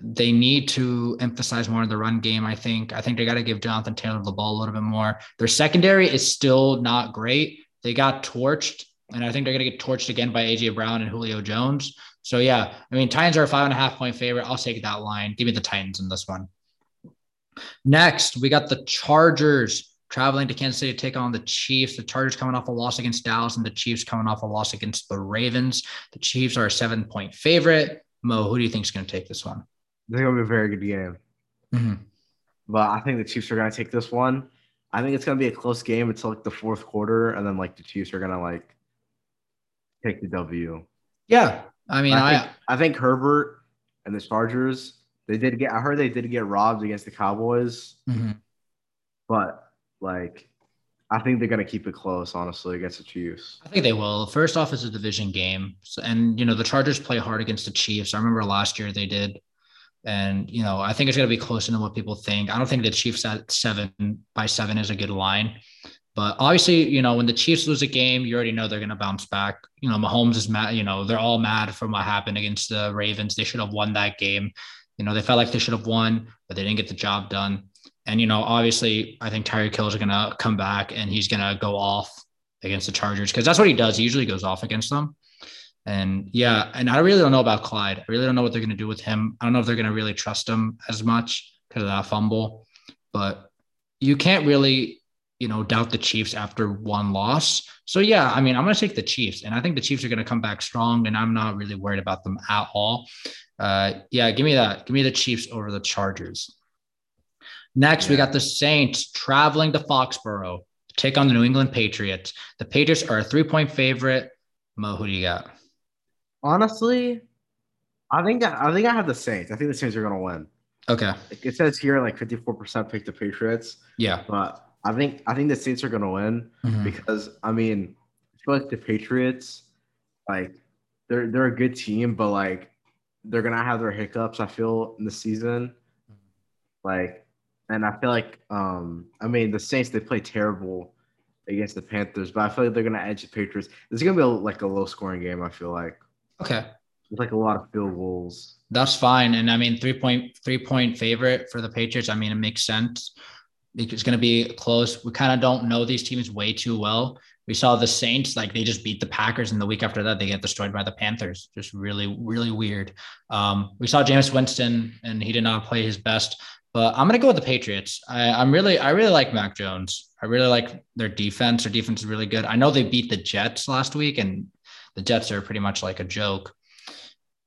They need to emphasize more in the run game. I think. I think they got to give Jonathan Taylor the ball a little bit more. Their secondary is still not great. They got torched, and I think they're going to get torched again by AJ Brown and Julio Jones. So yeah, I mean Titans are a five and a half point favorite. I'll take that line. Give me the Titans in this one. Next, we got the Chargers traveling to Kansas City to take on the Chiefs. The Chargers coming off a loss against Dallas, and the Chiefs coming off a loss against the Ravens. The Chiefs are a seven point favorite. Mo, who do you think is going to take this one?
this is gonna be a very good game.
Mhm.
But I think the Chiefs are gonna take this one. I think it's gonna be a close game until like the fourth quarter, and then like the Chiefs are gonna like take the W.
Yeah, I mean,
I
I,
think, I think Herbert and the Chargers, they did get. I heard they did get robbed against the Cowboys,
Mhm.
but like, I think they're gonna keep it close, honestly, against the Chiefs.
I think they will. First off, it's a division game, so, and you know the Chargers play hard against the Chiefs. I remember last year they did, and you know I think it's going to be closer than what people think. I don't think the Chiefs at seven by seven is a good line, but obviously you know when the Chiefs lose a game, you already know they're going to bounce back. You know Mahomes is mad. You know they're all mad from what happened against the Ravens. They should have won that game. You know they felt like they should have won, but they didn't get the job done. And you know obviously I think Tyreek Hill is going to come back and he's going to go off against the Chargers because that's what he does. He usually goes off against them. And yeah, and I really don't know about Clyde. I really don't know what they're going to do with him. I don't know if they're going to really trust him as much because of that fumble. But you can't really, you know, doubt the Chiefs after one loss. So yeah, I mean, I'm going to take the Chiefs, and I think the Chiefs are going to come back strong, and I'm not really worried about them at all. Uh, yeah, give me that. Give me the Chiefs over the Chargers. Next, we got the Saints traveling to Foxborough to take on the New England Patriots. The Patriots are a three point favorite. Mo, who do you got?
Honestly, I think I think I have the Saints. I think the Saints are gonna win.
Okay.
It says here like 54% pick the Patriots.
Yeah.
But I think I think the Saints are gonna win mm-hmm. because I mean I feel like the Patriots, like they're they're a good team, but like they're gonna have their hiccups, I feel, in the season. Like, and I feel like um I mean the Saints they play terrible against the Panthers, but I feel like they're gonna edge the Patriots. This is gonna be a, like a low scoring game, I feel like.
Okay.
It's like a lot of field goals.
That's fine. And I mean, three point three point favorite for the Patriots. I mean, it makes sense. It's going to be close. We kind of don't know these teams way too well. We saw the Saints, like they just beat the Packers, and the week after that, they get destroyed by the Panthers. Just really, really weird. Um, we saw Jameis Winston, and he did not play his best. But I'm gonna go with the Patriots. I, I'm really, I really like Mac Jones. I really like their defense. Their defense is really good. I know they beat the Jets last week, and the Jets are pretty much like a joke.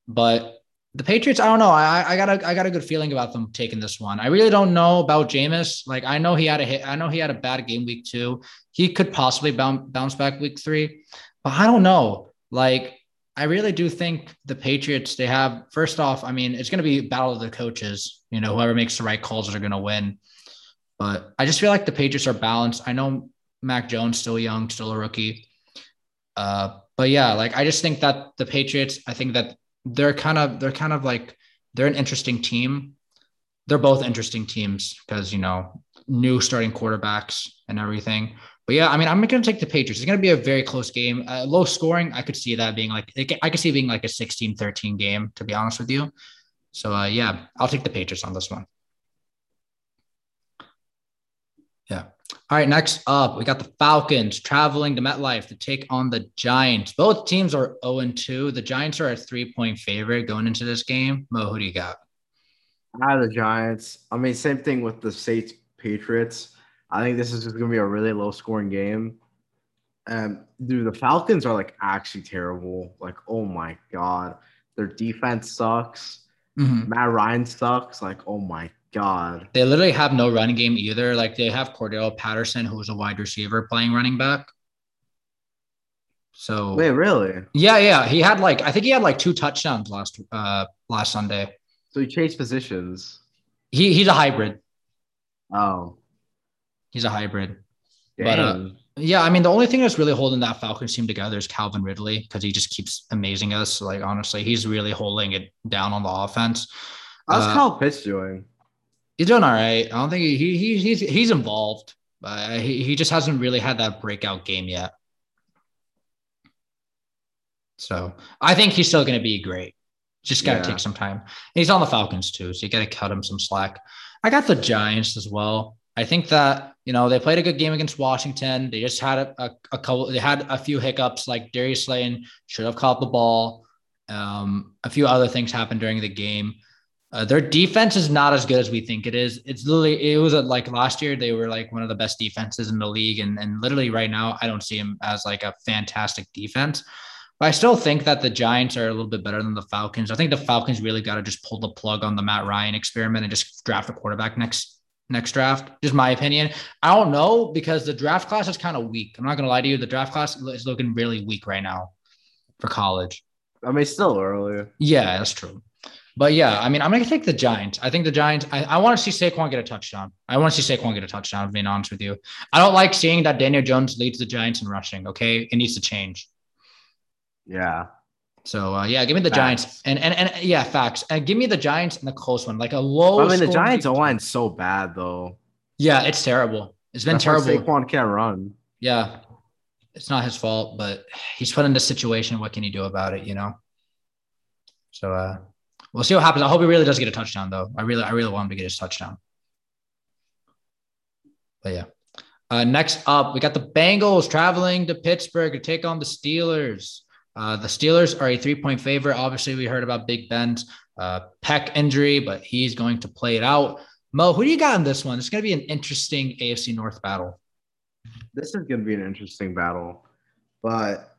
But the Patriots, I don't know. I, I got a I got a good feeling about them taking this one. I really don't know about Jameis. Like I know he had a hit. I know he had a bad game week two. He could possibly bounce bounce back week three, but I don't know. Like I really do think the Patriots. They have first off. I mean, it's going to be battle of the coaches. You know, whoever makes the right calls are going to win. But I just feel like the Patriots are balanced. I know Mac Jones still young, still a rookie. Uh, but yeah, like I just think that the Patriots. I think that they're kind of they're kind of like they're an interesting team. They're both interesting teams because you know new starting quarterbacks and everything. But yeah, I mean, I'm going to take the Patriots. It's going to be a very close game. Uh, low scoring, I could see that being like I could see being like a 16-13 game. To be honest with you, so uh, yeah, I'll take the Patriots on this one. Yeah. All right, next up, we got the Falcons traveling to MetLife to take on the Giants. Both teams are 0 2. The Giants are a three point favorite going into this game. Mo, who do you got?
I have the Giants. I mean, same thing with the States Patriots. I think this is just going to be a really low scoring game. And dude, the Falcons are like actually terrible. Like, oh my God. Their defense sucks. Mm-hmm. Matt Ryan sucks. Like, oh my God.
They literally have no running game either. Like they have Cordarrelle Patterson, who's a wide receiver playing running back. So
wait, really?
Yeah, yeah. He had like I think he had like two touchdowns last uh last Sunday.
So he changed positions.
He he's a hybrid.
Oh.
He's a hybrid. Dang. But uh, yeah, I mean the only thing that's really holding that Falcons team together is Calvin Ridley because he just keeps amazing us. Like honestly, he's really holding it down on the offense.
How's uh, Kyle Pitts doing?
He's doing all right. I don't think he, he he's he's involved, but he, he just hasn't really had that breakout game yet. So I think he's still going to be great. Just got to yeah. take some time. And he's on the Falcons too, so you got to cut him some slack. I got the Giants as well. I think that you know they played a good game against Washington. They just had a, a, a couple. They had a few hiccups, like Darius Slayton should have caught the ball. Um, a few other things happened during the game. Uh, their defense is not as good as we think it is. It's literally it was a, like last year they were like one of the best defenses in the league, and and literally right now I don't see them as like a fantastic defense. But I still think that the Giants are a little bit better than the Falcons. I think the Falcons really got to just pull the plug on the Matt Ryan experiment and just draft a quarterback next next draft. Just my opinion. I don't know because the draft class is kind of weak. I'm not gonna lie to you. The draft class is looking really weak right now for college.
I mean, still early.
Yeah, that's true. But yeah, I mean, I'm going to take the Giants. I think the Giants, I, I want to see Saquon get a touchdown. I want to see Saquon get a touchdown, being honest with you. I don't like seeing that Daniel Jones leads the Giants in rushing. Okay. It needs to change.
Yeah.
So uh, yeah, give me the facts. Giants and, and and yeah, facts. And give me the Giants and the close one, like a low.
I mean, the Giants O line's so bad though.
Yeah, it's terrible. It's been That's terrible.
Saquon can't run.
Yeah, it's not his fault, but he's put in this situation. What can he do about it? You know. So uh, We'll see what happens. I hope he really does get a touchdown, though. I really, I really want him to get his touchdown. But yeah. Uh, next up, we got the Bengals traveling to Pittsburgh to take on the Steelers. Uh, the Steelers are a three-point favorite. Obviously, we heard about Big Ben's uh, pec injury, but he's going to play it out. Mo, who do you got in this one? It's going to be an interesting AFC North battle.
This is going to be an interesting battle, but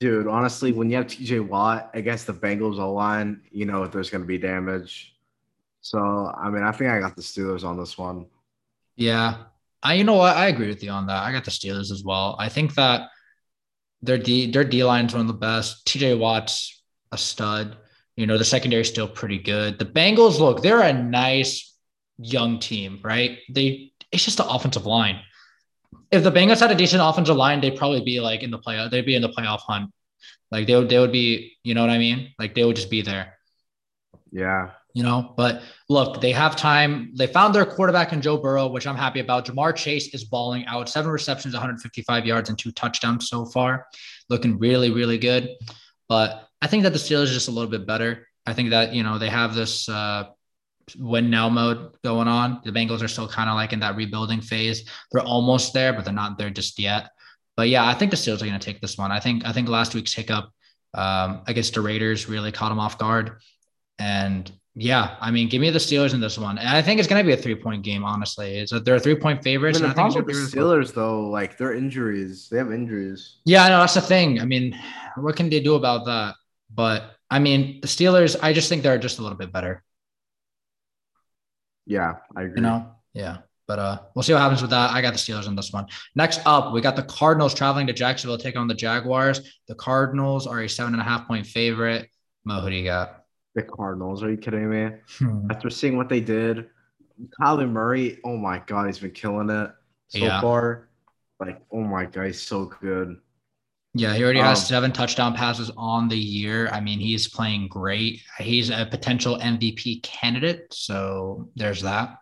Dude, honestly, when you have TJ Watt against the Bengals O line, you know there's going to be damage. So, I mean, I think I got the Steelers on this one.
Yeah. I you know what I agree with you on that. I got the Steelers as well. I think that their D their D line is one of the best. TJ Watt's a stud. You know, the secondary is still pretty good. The Bengals look, they're a nice young team, right? They it's just the offensive line. If the Bengals had a decent offensive line, they'd probably be like in the playoff. They'd be in the playoff hunt. Like they would, they would be, you know what I mean? Like they would just be there.
Yeah.
You know, but look, they have time. They found their quarterback in Joe Burrow, which I'm happy about. Ja'Marr Chase is balling out, seven receptions, 155 yards, and two touchdowns so far, looking really, really good. But I think that the Steelers are just a little bit better. I think that you know they have this uh, win now mode going on. The Bengals are still kind of like in that rebuilding phase. They're almost there, but they're not there just yet. But yeah, I think the Steelers are going to take this one. I think I think last week's hiccup um, against the Raiders really caught them off guard. And yeah, I mean, give me the Steelers in this one. And I think it's going to be a three point game, honestly. It's a, they're a three point favorites.
I mean,
the
problem with the Steelers, though, like their injuries, they have injuries.
Yeah, I know. That's the thing. I mean, what can they do about that? But I mean, the Steelers, I just think they're just a little bit better.
Yeah, I agree.
You know, yeah. But uh, we'll see what happens with that. I got the Steelers in this one. Next up, we got the Cardinals traveling to Jacksonville to take on the Jaguars. The Cardinals are a seven and a half point favorite. Mo, who do you got?
The Cardinals. Are you kidding me? Hmm. After seeing what they did, Kyler Murray, oh my God, he's been killing it so yeah. far. Like, oh my God, he's so good.
Yeah, he already um, has seven touchdown passes on the year. I mean, he's playing great. He's a potential MVP candidate. So there's that.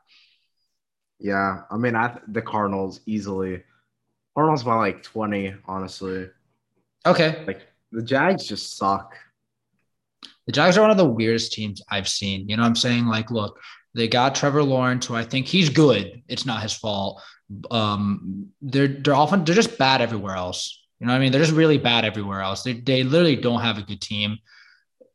Yeah, I mean, I the Cardinals easily. Cardinals by like twenty, honestly.
Okay.
Like the Jags just suck.
The Jags are one of the weirdest teams I've seen. You know what I'm saying? Like, look, they got Trevor Lawrence, who I think he's good. It's not his fault. Um, they're they're often they're just bad everywhere else. You know what I mean? They're just really bad everywhere else. They they literally don't have a good team.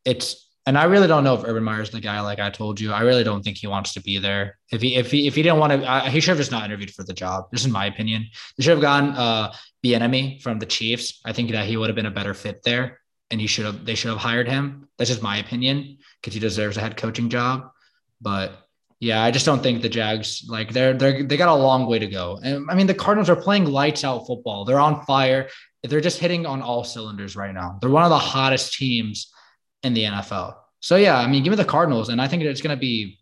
It's and I really don't know if Urban Meyer's the guy. Like I told you, I really don't think he wants to be there. If he if he if he didn't want to, he should have just not interviewed for the job. This is my opinion. They should have gotten uh Bieniemy from the Chiefs. I think that he would have been a better fit there, and he should have they should have hired him. That's just my opinion because he deserves a head coaching job. But yeah, I just don't think the Jags like they're they're they got a long way to go. And I mean, the Cardinals are playing lights out football. They're on fire. They're just hitting on all cylinders right now. They're one of the hottest teams in the NFL. So yeah, I mean, give me the Cardinals, and I think it's going to be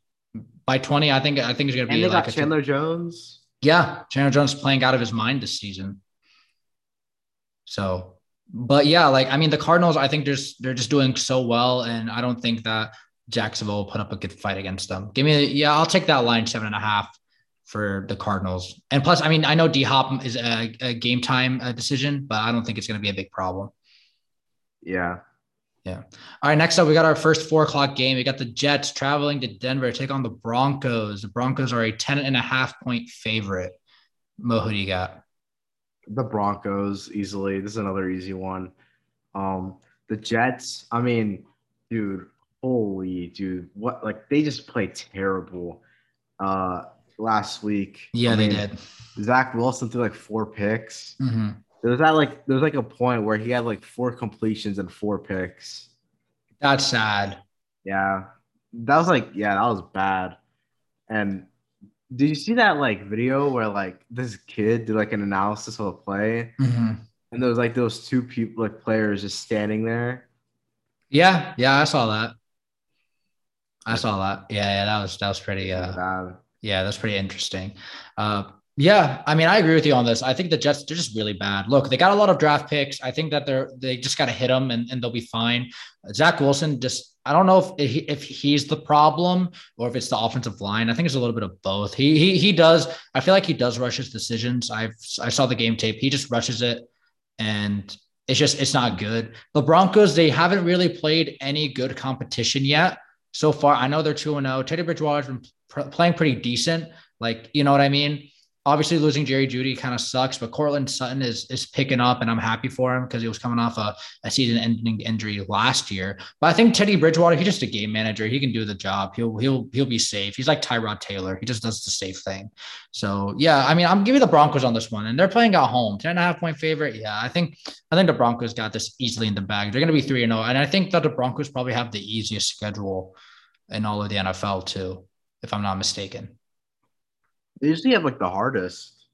by twenty. I think I think it's going to be.
And they like got Chandler Jones.
Yeah, Chandler Jones playing out of his mind this season. So, but yeah, like I mean, the Cardinals, I think they're just, they're just doing so well, and I don't think that Jacksonville will put up a good fight against them. Give me, yeah, I'll take that line seven and a half for the Cardinals. And plus, I mean, I know D Hop is a, a game time uh, decision, but I don't think it's going to be a big problem.
Yeah,
yeah. All right. Next up, we got our first four o'clock game. We got the Jets traveling to Denver to take on the Broncos. The Broncos are a 10 and a half point favorite. Mo, who do you got?
The Broncos easily. This is another easy one. Um, the Jets, I mean, dude, holy dude, what like they just play terrible uh last week.
Yeah,
I
they did.
Zach Wilson threw like four picks.
Mm-hmm.
There was that like there was like a point where he had like four completions and four picks.
That's sad.
Yeah. That was like, yeah, that was bad. And did you see that like video where like this kid did like an analysis of a play?
Mm-hmm.
And there was like those two people like players just standing there.
Yeah, yeah, I saw that. I saw that. Yeah, yeah, that was that was pretty uh bad. Yeah, that's pretty interesting. Uh yeah, I mean, I agree with you on this. I think the Jets they're just really bad. Look, they got a lot of draft picks. I think that they're they just got to hit them and, and they'll be fine. Zach Wilson just I don't know if if he's the problem or if it's the offensive line. I think it's a little bit of both. He he he does. I feel like he does rush his decisions. I've I saw the game tape. He just rushes it, and it's just it's not good. The Broncos they haven't really played any good competition yet so far. I know they're two and zero. Oh. Teddy Bridgewater's been pr- playing pretty decent. Like you know what I mean obviously losing Jerry Jeudy kind of sucks, but Courtland Sutton is is picking up, and I'm happy for him because he was coming off a, a season-ending injury last year. But I think Teddy Bridgewater, he's just a game manager. He can do the job. He'll he'll he'll be safe. He's like Tyrod Taylor. He just does the safe thing. So yeah, I mean, I'm giving the Broncos on this one, and they're playing at home, 10 and a half point favorite. Yeah, I think I think the Broncos got this easily in the bag. They're going to be three and zero, and I think that the Broncos probably have the easiest schedule in all of the NFL too, if I'm not mistaken.
They usually have like the hardest.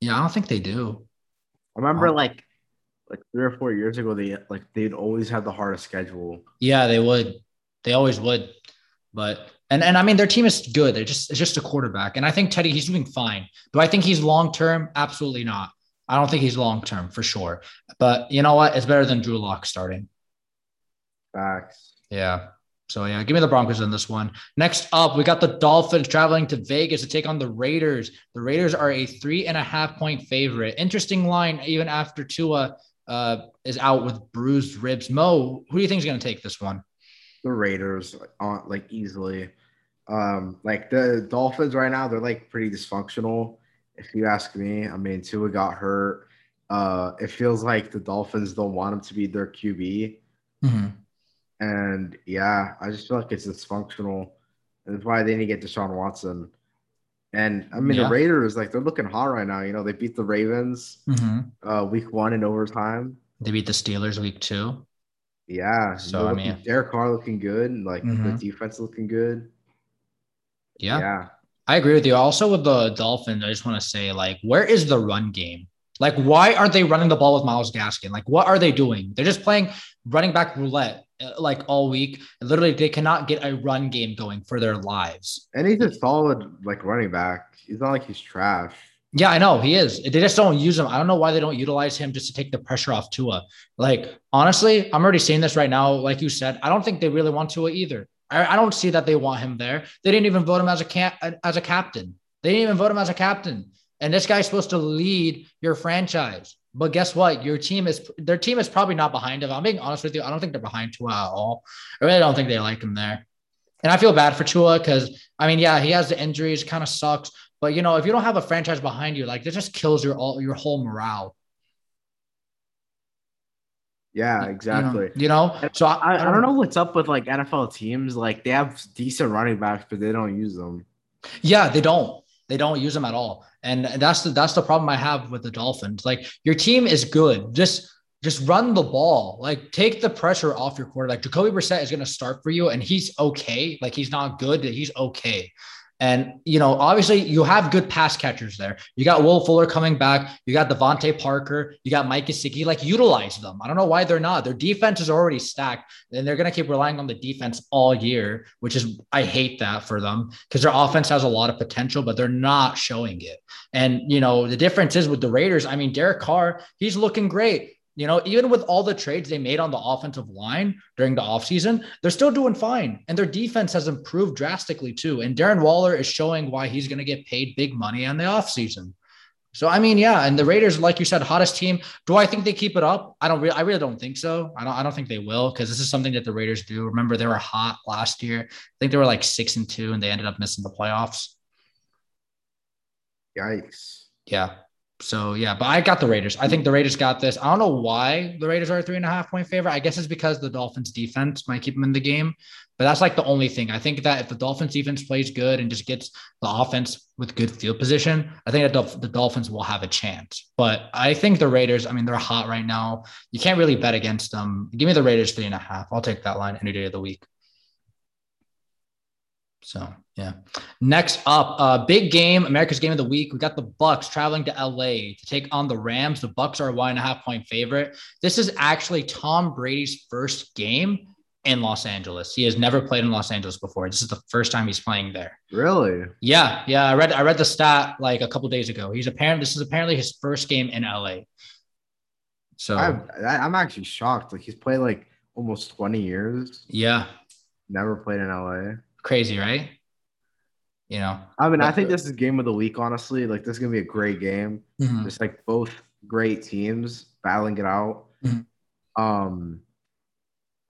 Yeah, I don't think they do.
I remember
Um,
like like three or four years ago, they like they'd always have the hardest schedule.
Yeah, they would. They always would. But and and I mean their team is good. They're just it's just a quarterback. And I think Teddy, he's doing fine. Do I think he's long term? Absolutely not. I don't think he's long term for sure. But you know what? It's better than Drew Lock starting.
Facts.
Yeah. So yeah, give me the Broncos in this one. Next up, we got the Dolphins traveling to Vegas to take on the Raiders. The Raiders are a three and a half point favorite. Interesting line, even after Tua uh, is out with bruised ribs. Mo, who do you think is going to take this one?
The Raiders on like easily. Um, like the Dolphins right now, they're like pretty dysfunctional. If you ask me, I mean, Tua got hurt. Uh, it feels like the Dolphins don't want him to be their QB.
Mm-hmm.
And yeah, I just feel like it's dysfunctional. And that's why they need to get Deshaun Watson. And I mean,
Yeah.
the Raiders, like, they're looking hot right now. You know, they beat the Ravens
Mm-hmm.
uh, week one in overtime.
They beat the Steelers week two.
Yeah.
So, I mean-
Derek Carr looking good. And, like, the
Mhm.
defense looking good.
Yeah,
Yeah.
I agree with you. Also with the Dolphins, I just want to say, like, where is the run game? Like, why aren't they running the ball with Myles Gaskin? Like, what are they doing? They're just playing running back roulette Uh, like all week. Literally, they cannot get a run game going for their lives.
And he's a solid, like, running back. He's not like he's trash.
Yeah, I know he is. They just don't use him. I don't know why they don't utilize him just to take the pressure off Tua. Like, honestly, I'm already seeing this right now. Like you said, I don't think they really want Tua either. I, I don't see that they want him there. They didn't even vote him as a cap as a captain. They didn't even vote him as a captain. And this guy's supposed to lead your franchise. But guess what? Your team is their team is probably not behind him. I'm being honest with you. I don't think they're behind Tua at all. I really don't think they like him there. And I feel bad for Tua because I mean, yeah, he has the injuries, kind of sucks. But you know, if you don't have a franchise behind you, like that just kills your all your whole morale.
Yeah,
You know-
exactly.
You know, so I,
I, I don't know what's up with like NFL teams. Like they have decent running backs, but they don't use them.
Yeah, they don't. They don't use them at all, and that's the that's the problem I have with the Dolphins. Like your team is good, just just run the ball. Like take the pressure off your quarterback. Jacoby Brissett is going to start for you, and he's okay. Like he's not good, he's okay. And you know, obviously, you have good pass catchers there. You got Will Fuller coming back. You got DeVante Parker. You got Mike Gesicki. Like utilize them. I don't know why they're not. Their defense is already stacked, and they're going to keep relying on the defense all year, which is I hate that for them because their offense has a lot of potential, but they're not showing it. And you know, the difference is with the Raiders. I mean, Derek Carr, he's looking great. You know, even with all the trades they made on the offensive line during the offseason, they're still doing fine. And their defense has improved drastically too. And Darren Waller is showing why he's going to get paid big money on the offseason. So I mean, yeah, and the Raiders, like you said, hottest team. Do I think they keep it up? I don't really, I really don't think so. I don't, I don't think they will because this is something that the Raiders do. Remember, they were hot last year. I think they were like six and two, and they ended up missing the playoffs.
Yikes.
Yeah. So yeah, but I got the Raiders. I think the Raiders got this. I don't know why the Raiders are a three and a half point favorite. I guess it's because the Dolphins defense might keep them in the game. But that's like the only thing. I think that if the Dolphins defense plays good and just gets the offense with good field position, I think that the, Dolphins will have a chance. But I think the Raiders, I mean, they're hot right now. You can't really bet against them. Give me the Raiders three and a half. I'll take that line any day of the week. So yeah. Next up, uh, big game, America's game of the week. We got the Bucs traveling to LA to take on the Rams. The Bucs are a one and a half point favorite. This is actually Tom Brady's first game in Los Angeles. He has never played in Los Angeles before. This is the first time he's playing there.
Really?
Yeah, yeah. I read I read the stat like a couple days ago. He's apparently this is apparently his first game in LA. So
I, I'm actually shocked. Like he's played like almost 20 years.
yeah,
Never played in LA.
Crazy, right? You know,
I mean, I think this is game of the week. Honestly, like this is gonna be a great game.
Mhm.
Just like both great teams battling it out.
Mhm.
Um,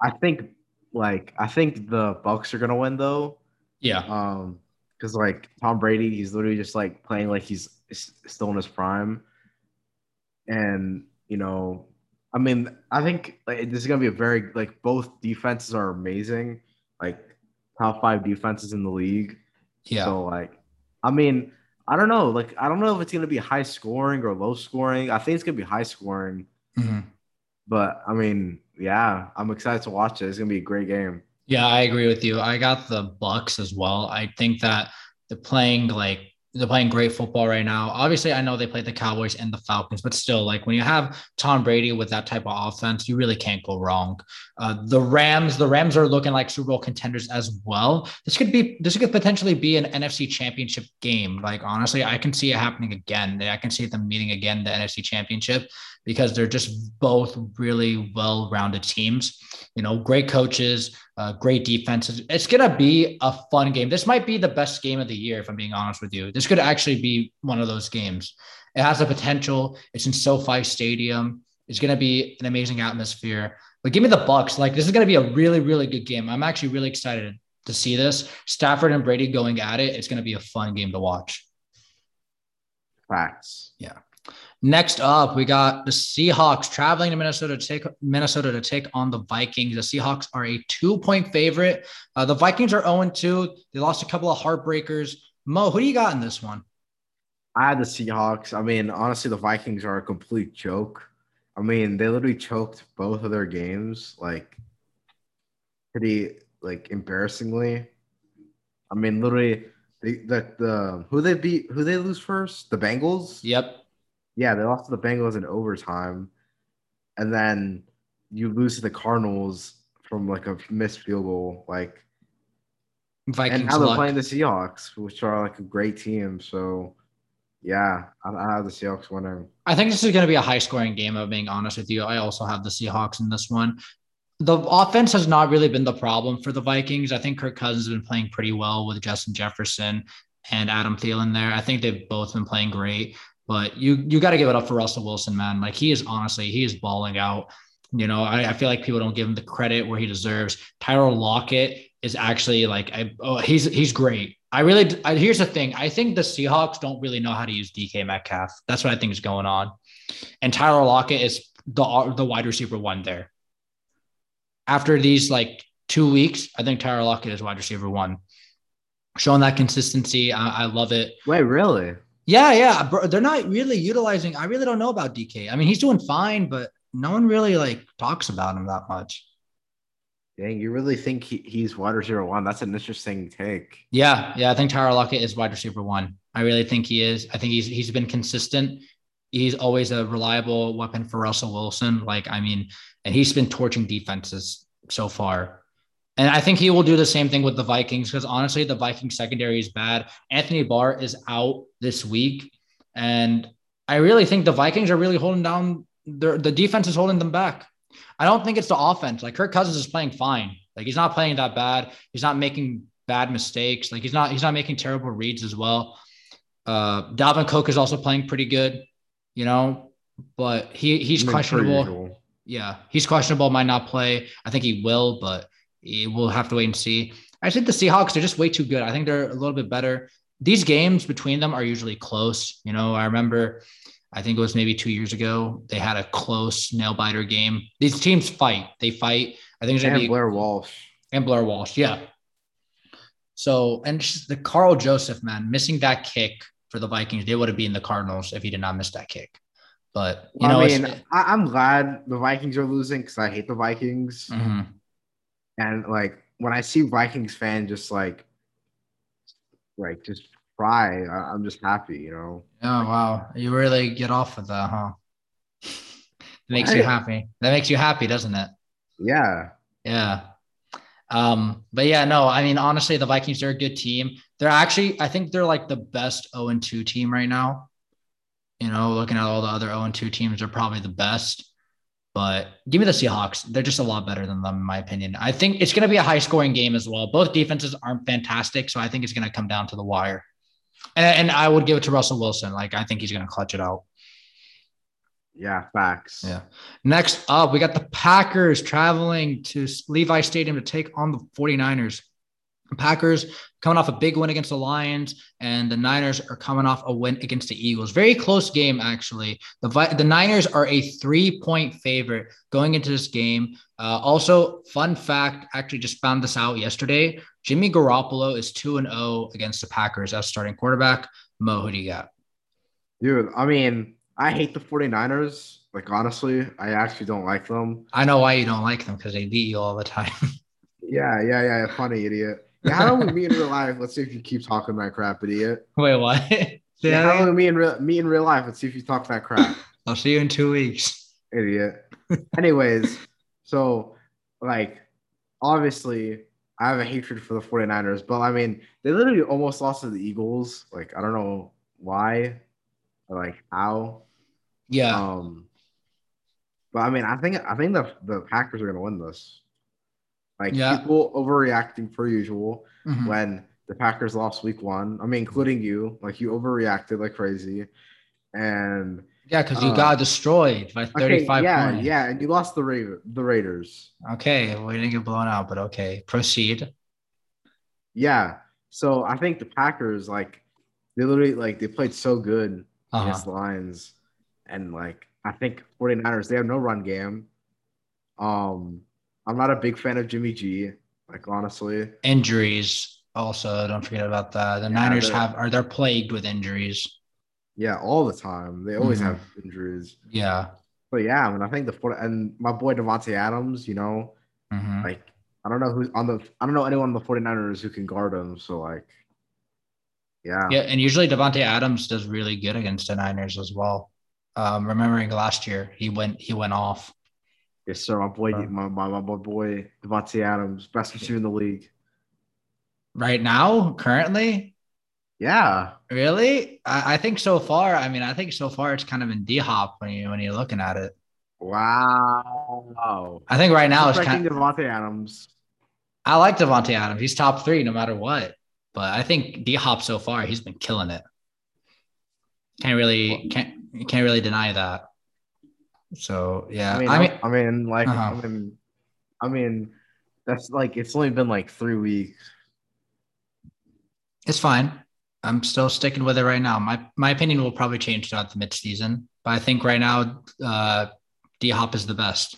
I think like I think the Bucs are gonna win though.
yeah,
Um, because like Tom Brady, he's literally just like playing like he's still in his prime, and you know, I mean, I think like, this is gonna be a very like both defenses are amazing, like top five defenses in the league.
yeah.
So like, I mean, I don't know, like I don't know if it's gonna be high scoring or low scoring. I think it's gonna be high scoring,
Mhm.
but I mean, yeah, I'm excited to watch it. It's gonna be a great game.
Yeah, I agree with you. I got the Bucs as well. I think that they're playing like they're playing great football right now. Obviously, I know they played the Cowboys and the Falcons, but still, like when you have Tom Brady with that type of offense, you really can't go wrong. Uh, the Rams, the Rams are looking like Super Bowl contenders as well. This could be, this could potentially be an NFC Championship game. Like honestly, I can see it happening again. I can see them meeting again the NFC Championship because they're just both really well-rounded teams. You know, great coaches, uh, great defenses. It's gonna be a fun game. This might be the best game of the year, if I'm being honest with you. This could actually be one of those games. It has the potential. It's in SoFi Stadium. It's gonna be an amazing atmosphere. But give me the Bucs. Like this is gonna be a really, really good game. I'm actually really excited to see this. Stafford and Brady going at it. It's gonna be a fun game to watch.
Facts.
Yeah. Next up, we got the Seahawks traveling to Minnesota to take Minnesota to take on the Vikings. The Seahawks are a two-point favorite. Uh, the Vikings are 0-2. They lost a couple of heartbreakers. Mo, who do you got in this one?
I had the Seahawks. I mean, honestly, the Vikings are a complete joke. I mean, they literally choked both of their games, like pretty like embarrassingly. I mean, literally, the the, the who they beat, who they lose first? The Bengals.
Yep.
Yeah, they lost to the Bengals in overtime, and then you lose to the Cardinals from like a missed field goal. Like,
Vikings
and now they're playing the Seahawks, which are like a great team. So, yeah, I, I have the Seahawks winning.
I think this is going to be a high scoring game, of being honest with you. I also have the Seahawks in this one. The offense has not really been the problem for the Vikings. I think Kirk Cousins has been playing pretty well with Justin Jefferson and Adam Thielen there. I think they've both been playing great, but you you got to give it up for Russell Wilson, man. Like he is honestly, he is balling out. You know, I, I feel like people don't give him the credit where he deserves. Tyler Lockett is actually like, I, oh, he's he's great. I really, I, here's the thing. I think the Seahawks don't really know how to use DK Metcalf. That's what I think is going on. And Tyler Lockett is the the wide receiver one there. After these like two weeks, I think Tyler Lockett is wide receiver one. Showing that consistency, I, I love it.
Wait, really?
Yeah, yeah. Bro, they're not really utilizing. I really don't know about DK. I mean, he's doing fine, but no one really like talks about him that much.
Dang, you really think he, he's wide receiver one? That's an interesting take.
Yeah, yeah. I think Tyler Lockett is wide receiver one. I really think he is. I think he's he's been consistent. He's always a reliable weapon for Russell Wilson. Like, I mean, and he's been torching defenses so far. And I think he will do the same thing with the Vikings because honestly, the Vikings secondary is bad. Anthony Barr is out this week. And I really think the Vikings are really holding down their the defense is holding them back. I don't think it's the offense. Like Kirk Cousins is playing fine. Like he's not playing that bad. He's not making bad mistakes. Like he's not he's not making terrible reads as well. Uh Dalvin Cook is also playing pretty good, you know, but he he's questionable. Yeah, he's questionable, might not play. I think he will, but we'll have to wait and see. I think the Seahawks, they're just way too good. I think they're a little bit better. These games between them are usually close. You know, I remember, I think it was maybe two years ago, they had a close nail biter game. These teams fight. They fight. I think it's going to be
Blair Walsh.
and Blair Walsh. Yeah. So, and the Carl Joseph, man, missing that kick for the Vikings, they would have been the Cardinals if he did not miss that kick. But, you know,
I mean, I, I'm glad the Vikings are losing because I hate the Vikings.
Mhm.
And like when I see Vikings fan just like, like just cry, I, I'm just happy, you know.
Oh wow, you really get off of that, huh? It makes you happy. That makes you happy, doesn't it?
Yeah.
Yeah. Um, but yeah, no, I mean, honestly, the Vikings are a good team. They're actually, I think they're like the best 0 and 2 team right now. You know, looking at all the other 0 and 2 teams, they're probably the best. But give me the Seahawks. They're just a lot better than them, in my opinion. I think it's going to be a high scoring game as well. Both defenses aren't fantastic. So I think it's going to come down to the wire. And, and I would give it to Russell Wilson. Like, I think he's going to clutch it out.
Yeah. Facts.
Yeah. Next up, we got the Packers traveling to Levi Stadium to take on the 49ers. Packers coming off a big win against the Lions, and the Niners are coming off a win against the Eagles. Very close game, actually. The, Vi- the Niners are a three point favorite going into this game. Uh, also, fun fact actually just found this out yesterday Jimmy Garoppolo is 2 and 0 against the Packers as starting quarterback. Mo, who do you got?
Dude, I mean, I hate the 49ers. Like, honestly, I actually don't like them.
I know why you don't like them because they beat you all the time.
Yeah. Yeah. Yeah. Funny idiot. Yeah, how do we meet in real life? Let's see if you keep talking that crap, idiot.
Wait, what?
Yeah, how do we meet in real meet in real life? Let's see if you talk that crap,
I'll see you in two weeks.
idiot. Anyways, so like obviously I have a hatred for the 49ers, but I mean they literally almost lost to the Eagles. Like I don't know why or like how.
Yeah.
Um but I mean I think I think the the Packers are gonna win this. Like
Yeah.
people overreacting per usual
Mhm.
when the Packers lost week one. I mean, including you, like you overreacted like crazy. And
Yeah, because you
uh,
got destroyed by
okay,
35
yeah,
points.
yeah, and you lost the Ra- the Raiders.
Okay, we didn't get blown out, but okay. Proceed.
Yeah. So I think the Packers, like, they literally like they played so good
Uh-huh.
against Lions. And like I think 49ers, they have no run game. Um, I'm not a big fan of Jimmy G, like honestly.
Injuries also, don't forget about that. The
Yeah,
Niners have are they're plagued with injuries.
Yeah, all the time. They always
Mhm.
have injuries.
Yeah.
But yeah, I mean, I think the 40, and my boy Davante Adams, you know,
Mhm.
like I don't know who's on the I don't know anyone on the 49ers who can guard him. So like yeah.
Yeah, and usually Davante Adams does really good against the Niners as well. Um, remembering last year, he went he went off.
Yes, sir. My boy,
Uh.
my, my, my boy Davante Adams, best receiver in the league.
Right now, currently,
Yeah.
really, I, I think so far. I mean, I think so far it's kind of in D Hop when you when you're looking at it.
Wow.
I think right now it's kind
of Davante Adams.
I like Davante Adams. He's top three no matter what. But I think D Hop so far he's been killing it. Can't really can't can't really deny that. So yeah,
I mean,
I mean,
I mean, like,
Uh-huh.
I mean, I mean, that's like it's only been like three weeks.
It's fine. I'm still sticking with it right now. My my opinion will probably change throughout the midseason, but I think right now, uh, D Hop is the best.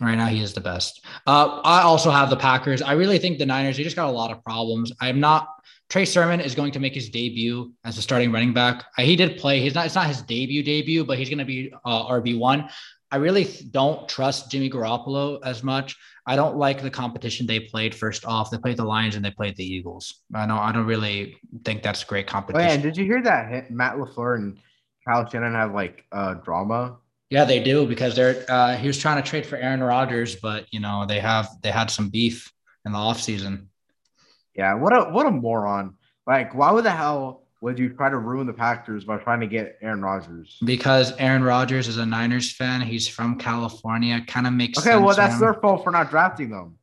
Right now, he is the best. Uh, I also have the Packers. I really think the Niners. They just got a lot of problems. I'm not. Trey Sermon is going to make his debut as a starting running back. Uh, He did play. He's not. It's not his debut debut, but he's going to be uh, RB one. I really don't trust Jimmy Garoppolo as much. I don't like the competition they played first off. They played the Lions and they played the Eagles. I know I don't really think that's great
Oh,
competition.
yeah, and did you hear that hit- Matt LaFleur and Kyle Shanahan have like uh drama?
yeah, they do because they're uh, he was trying to trade for Aaron Rodgers, but you know, they have they had some beef in the offseason.
Yeah, what a what a moron! Like, why would the hell would you try to ruin the Packers by trying to get Aaron Rodgers?
Because Aaron Rodgers is a Niners fan. He's from California. Kind of makes sense.
Okay,
well
that's their fault for not drafting them.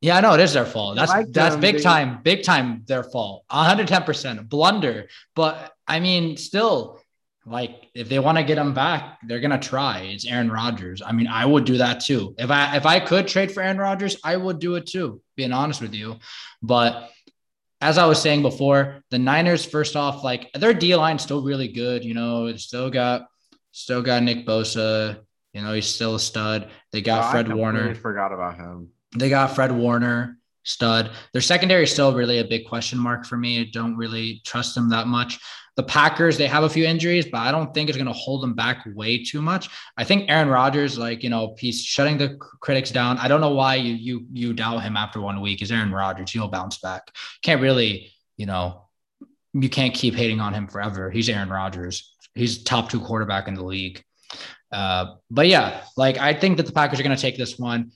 Yeah, I know it is their fault. That's
like
that's
them,
big
they-
time, big time their fault. 110% blunder. But I mean, still, like if they want to get him back, they're gonna try. It's Aaron Rodgers. I mean, I would do that too. If I if I could trade for Aaron Rodgers, I would do it too. Being honest with you, but as I was saying before, the Niners, first off, like their D line still really good. You know, it's still got still got Nick Bosa. You know, he's still a stud. They got
Oh,
Fred Warner.
Forgot about him.
They got Fred Warner, stud. Their secondary is still really a big question mark for me. I don't really trust them that much. The Packers, they have a few injuries, but I don't think it's going to hold them back way too much. I think Aaron Rodgers, like you know, he's shutting the critics down. I don't know why you you you doubt him after one week. Is Aaron Rodgers? He'll bounce back. Can't really, you know, you can't keep hating on him forever. He's Aaron Rodgers. He's top two quarterback in the league. Uh, but yeah, like I think that the Packers are going to take this one.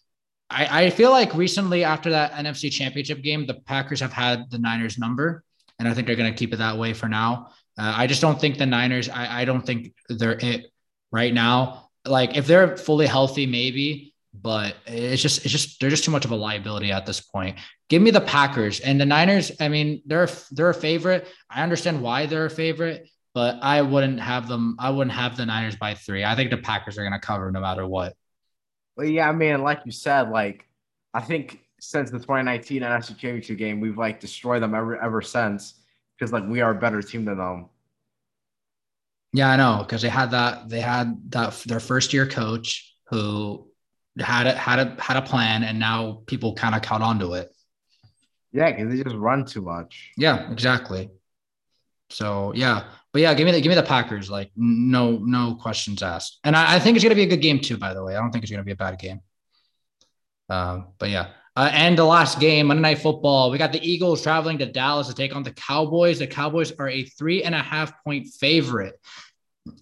I, I feel like recently after that NFC championship game, the Packers have had the Niners number, and I think they're going to keep it that way for now. Uh, I just don't think the Niners, I, I don't think they're it right now. Like if they're fully healthy, maybe, but it's just, it's just, they're just too much of a liability at this point. Give me the Packers and the Niners. I mean, they're, they're a favorite. I understand why they're a favorite, but I wouldn't have them. I wouldn't have the Niners by three. I think the Packers are going to cover no matter what.
Well, yeah, I mean, like you said, like I think since the 2019 NFC Championship game, we've like destroyed them ever ever since because like we are a better team than them.
Yeah, I know because they had that they had that their first year coach who had it had a had a plan and now people kind of caught onto it.
Yeah, because they just run too much.
Yeah, exactly. So yeah, but yeah, give me the give me the Packers. Like no no questions asked, and I, I think it's gonna be a good game too. By the way, I don't think it's gonna be a bad game. Um, but yeah, Uh, and the last game, Monday Night Football, we got the Eagles traveling to Dallas to take on the Cowboys. The Cowboys are a three and a half point favorite.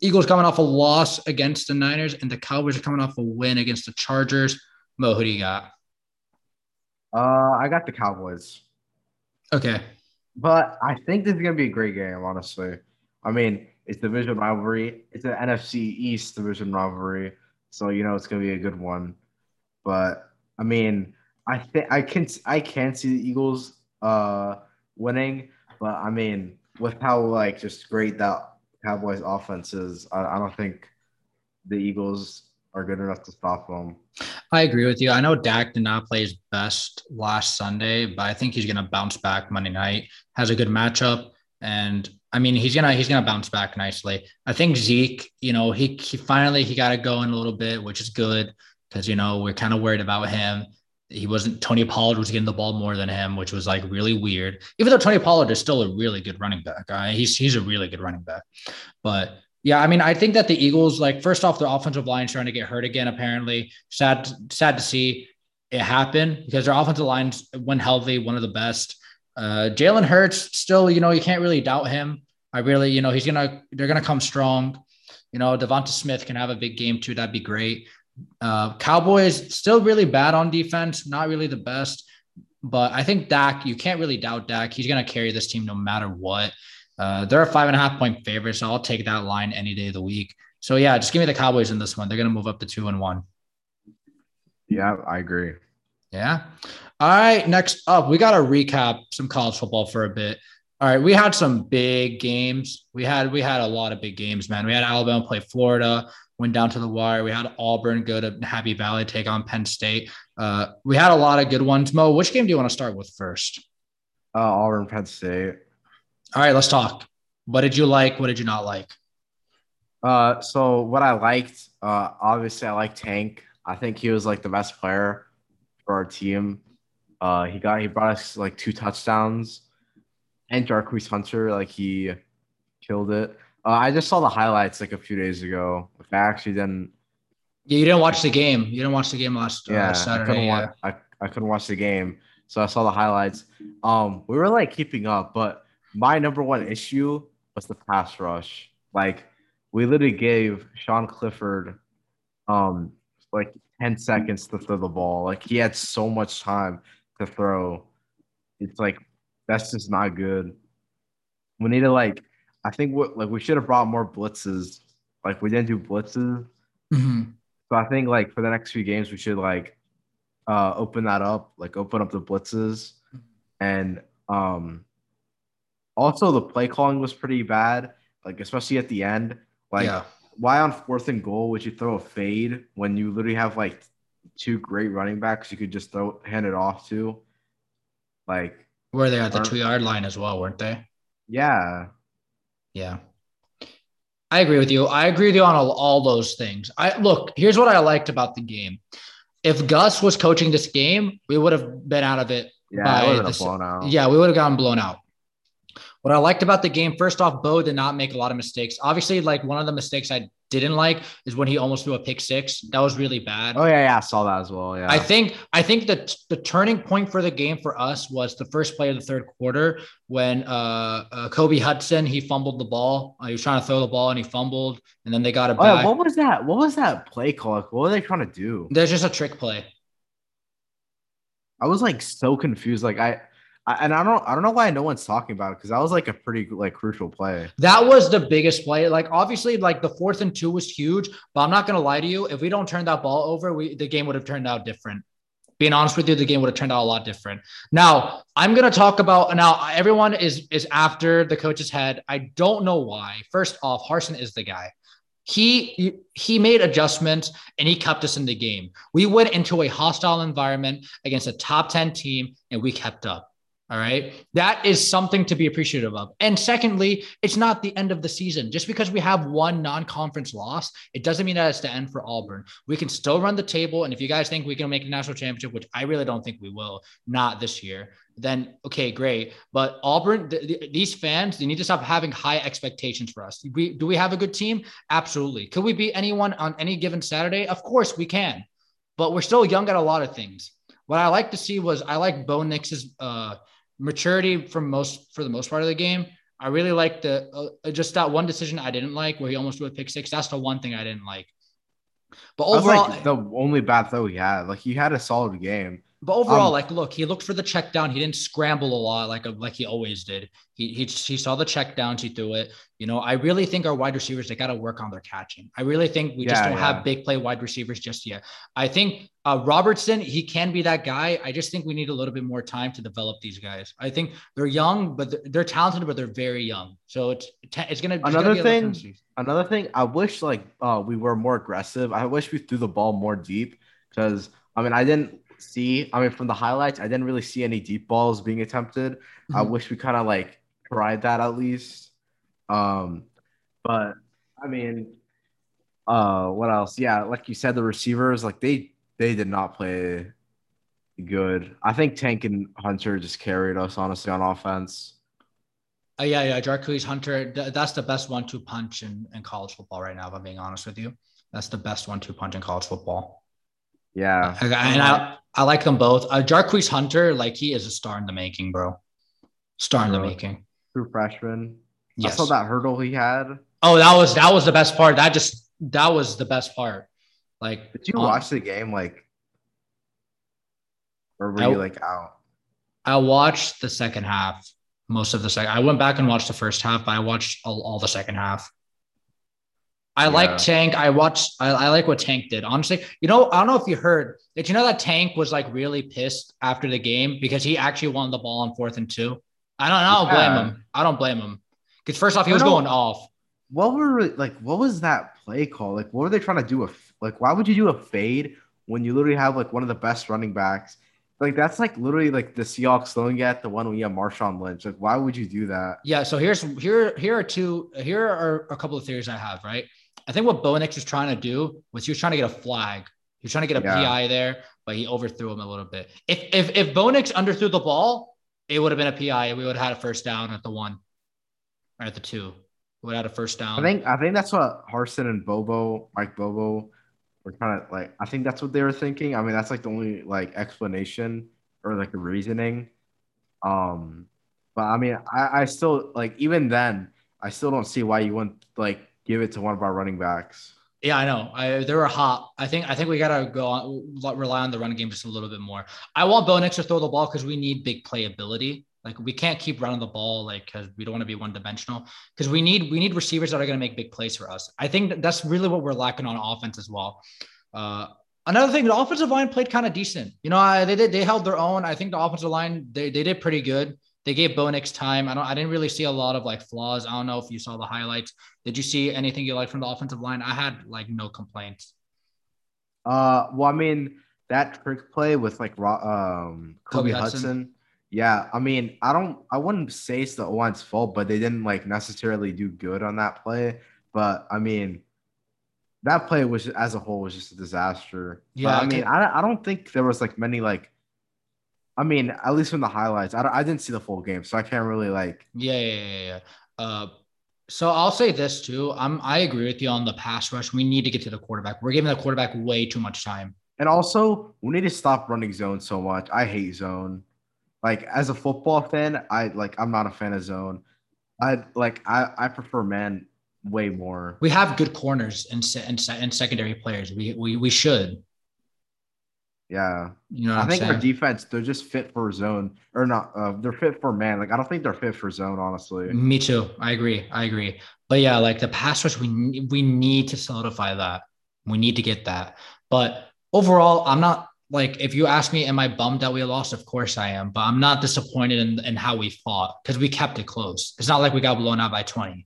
Eagles coming off a loss against the Niners, and the Cowboys are coming off a win against the Chargers. Mo, who do you got?
Uh, I got the Cowboys.
Okay.
But I think this is gonna be a great game, honestly. I mean, it's division rivalry. It's an NFC East division rivalry, so you know it's gonna be a good one. But I mean, I think I can I can see the Eagles uh winning, but I mean, with how like just great that Cowboys offense is, I, I don't think the Eagles are good enough to stop them.
I agree with you. I know Dak did not play his best last Sunday, but I think he's going to bounce back Monday night. Has a good matchup, and I mean he's gonna he's gonna bounce back nicely. I think Zeke, you know, he he finally he got it going a little bit, which is good because you know we're kind of worried about him. He wasn't Tony Pollard was getting the ball more than him, which was like really weird. Even though Tony Pollard is still a really good running back, uh, he's he's a really good running back, but yeah, I mean, I think that the Eagles, like, first off, their offensive line trying to get hurt again. Apparently, sad, sad to see it happen because their offensive lines, when healthy, one of the best. Uh, Jalen Hurts, still, you know, you can't really doubt him. I really, you know, he's gonna, they're gonna come strong. You know, DeVonta Smith can have a big game too. That'd be great. Uh, Cowboys still really bad on defense, not really the best, but I think Dak, you can't really doubt Dak. He's gonna carry this team no matter what. Uh, they're a five and a half point favorite, so I'll take that line any day of the week. So yeah, just give me the Cowboys in this one. They're gonna move up to two and one.
Yeah, I agree.
Yeah. All right. Next up, we got to recap some college football for a bit. All right, we had some big games. We had we had a lot of big games, man. We had Alabama play Florida, went down to the wire. We had Auburn go to Happy Valley take on Penn State. Uh, we had a lot of good ones. Mo, which game do you want to start with first?
Uh, Auburn, Penn State.
All right, let's talk. What did you like? What did you not like?
Uh, so what I liked, uh, obviously I like Tank. I think he was like the best player for our team. Uh, he got he brought us like two touchdowns, and Jarquez Hunter like he killed it. Uh, I just saw the highlights like a few days ago. I actually didn't.
Yeah, you didn't watch the game. You didn't watch the game last uh,
Yeah, I couldn't
yeah.
watch. I, I couldn't watch the game, so I saw the highlights. Um, we were like keeping up, but my number one issue was the pass rush. Like we literally gave Sean Clifford, um, like ten seconds to throw the ball. Like he had so much time to throw. It's like that's just not good. We need to like. I think what like we should have brought more blitzes. Like we didn't do blitzes.
Mhm.
So I think like for the next few games we should like uh open that up, like open up the blitzes. And um also the play calling was pretty bad, like especially at the end. Like
yeah.
why on fourth and goal would you throw a fade when you literally have like two great running backs you could just throw hand it off to? Like,
Were they at the two yard line as well, weren't they?
yeah.
Yeah. I agree with you. I agree with you on all, all those things. I look, here's what I liked about the game. If Gus was coaching this game, we would have been out of it.
Yeah,
By
it would have
the-
blown out.
Yeah, we would have gotten blown out. What I liked about the game, first off, Bo did not make a lot of mistakes. Obviously, like one of the mistakes I didn't like is when he almost threw a pick six. That was really bad.
Oh yeah, yeah, I saw that as well. Yeah.
I think I think that the turning point for the game for us was the first play of the third quarter when uh, uh Kobe Hudson he fumbled the ball. Uh, he was trying to throw the ball and he fumbled, and then they got it
Oh, yeah,
back.
what was that? What was that play call? What were they trying to do?
There's just a trick play.
I was like so confused. Like I and I don't I don't know why no one's talking about it because that was like a pretty like crucial play.
That was the biggest play. Like obviously, like the fourth and two was huge, but I'm not gonna lie to you. If we don't turn that ball over, we the game would have turned out different. Being honest with you, the game would have turned out a lot different. Now I'm gonna talk about now. Everyone is is after the coach's head. I don't know why. First off, Harsin is the guy. He he made adjustments and he kept us in the game. We went into a hostile environment against a top 10 team and we kept up. All right. That is something to be appreciative of. And secondly, it's not the end of the season. Just because we have one non conference loss, it doesn't mean that it's the end for Auburn. We can still run the table. And if you guys think we can make a national championship, which I really don't think we will, not this year, then okay, great. But Auburn, th- th- these fans, they need to stop having high expectations for us. We, do we have a good team? Absolutely. Could we beat anyone on any given Saturday? Of course we can. But we're still young at a lot of things. what I like to see was I like Bo Nix's uh, maturity for most for the most part of the game. I really like the uh, just that one decision I didn't like where he almost a pick six. That's the one thing I didn't like.
But overall, like the only bad throw he had, like he had a solid game.
But overall, um, like, look, he looked for the check down. He didn't scramble a lot like like he always did. He he he saw the check downs. He threw it. You know, I really think our wide receivers they got to work on their catching. I really think we yeah, just don't yeah. have big play wide receivers just yet. I think uh, Robertson he can be that guy. I just think we need a little bit more time to develop these guys. I think they're young, but they're, they're talented, but they're very young. So it's it's gonna
another gonna thing. Another thing, I wish like uh, we were more aggressive. I wish we threw the ball more deep because I mean I didn't see. I mean, from the highlights, I didn't really see any deep balls being attempted. Mm-hmm. I wish we kind of like tried that at least. Um, but I mean, uh, what else? Yeah, like you said, the receivers like they they did not play good. I think Tank and Hunter just carried us honestly on offense.
Uh, yeah, yeah, Jarquez Hunter. Th- that's the best one-two punch in, in college football right now. If I'm being honest with you, that's the best one-two punch in college football.
Yeah,
and I I like them both. Uh, Jarquez Hunter, like he is a star in the making, bro. Star in the making.
True freshman. Yes. I saw that hurdle he had.
Oh, that was that was the best part. That just that was the best part. Like,
did you um, watch the game? Like, or were I, you like out?
I watched the second half, most of the second. I went back and watched the first half, but I watched all, all the second half. I yeah. like Tank. I watched. I, I, like what Tank did. Honestly, you know, I don't know if you heard. Did you know that Tank was like really pissed after the game because he actually won the ball on fourth and two? I don't. I don't yeah. blame him. I don't blame him because first off, he was going off.
What were like? What was that play call? Like, what were they trying to do? A like, why would you do a fade when you literally have like one of the best running backs? Like that's like literally like the Seahawks throwing at the one when you have Marshawn Lynch. Like, why would you do that?
Yeah. So here's here here are two. Here are a couple of theories I have. Right. I think what Bo Nix was trying to do was he was trying to get a flag. He was trying to get a yeah. PI there, but he overthrew him a little bit. If if if Bo underthrew the ball, it would have been a PI, and we would have had a first down at the one or at the two. We would have had a first down.
I think I think that's what Harsin and Bobo, Mike Bobo, were kind of like. I think that's what they were thinking. I mean, that's like the only like explanation or like a reasoning. Um, but I mean, I, I still like even then, I still don't see why you wouldn't like give it to one of our running backs.
Yeah, I know. I, they were hot. I think I think we gotta go on, rely on the running game just a little bit more. I want Bo Nix to throw the ball because we need big playability. Like we can't keep running the ball like because we don't want to be one dimensional. Because we need we need receivers that are gonna make big plays for us. I think that's really what we're lacking on offense as well. Uh, another thing, the offensive line played kind of decent. You know, I, they did they held their own. I think the offensive line they they did pretty good. They gave Bo Nix time. I don't. I didn't really see a lot of like flaws. I don't know if you saw the highlights. Did you see anything you liked from the offensive line? I had like no complaints.
Uh, well, I mean that trick play with like um Kobe, Kobe Hudson. Hudson. Yeah, I mean, I don't. I wouldn't say it's the O-line's fault, but they didn't like necessarily do good on that play. But I mean, that play was as a whole was just a disaster. Yeah, but, I mean, I, I don't think there was like many like I mean, at least from the highlights, I, I didn't see the full game, so I can't really like.
Yeah, yeah, yeah, yeah. Uh, so I'll say this too. I'm I agree with you on the pass rush. We need to get to the quarterback. We're giving the quarterback way too much time.
And also, we need to stop running zone so much. I hate zone. Like as a football fan, I like I'm not a fan of zone. I like I I prefer man way more.
We have good corners and and, and secondary players. We we we should.
Yeah. You know I think saying? our defense, they're just fit for zone or not. Uh, they're fit for man. Like I don't think they're fit for zone, honestly.
Me too. I agree. I agree. But yeah, like the pass rush, we we need to solidify that. We need to get that. But overall, I'm not like if you ask me, am I bummed that we lost? Of course I am. But I'm not disappointed in, in how we fought because we kept it close. It's not like we got blown out by 20.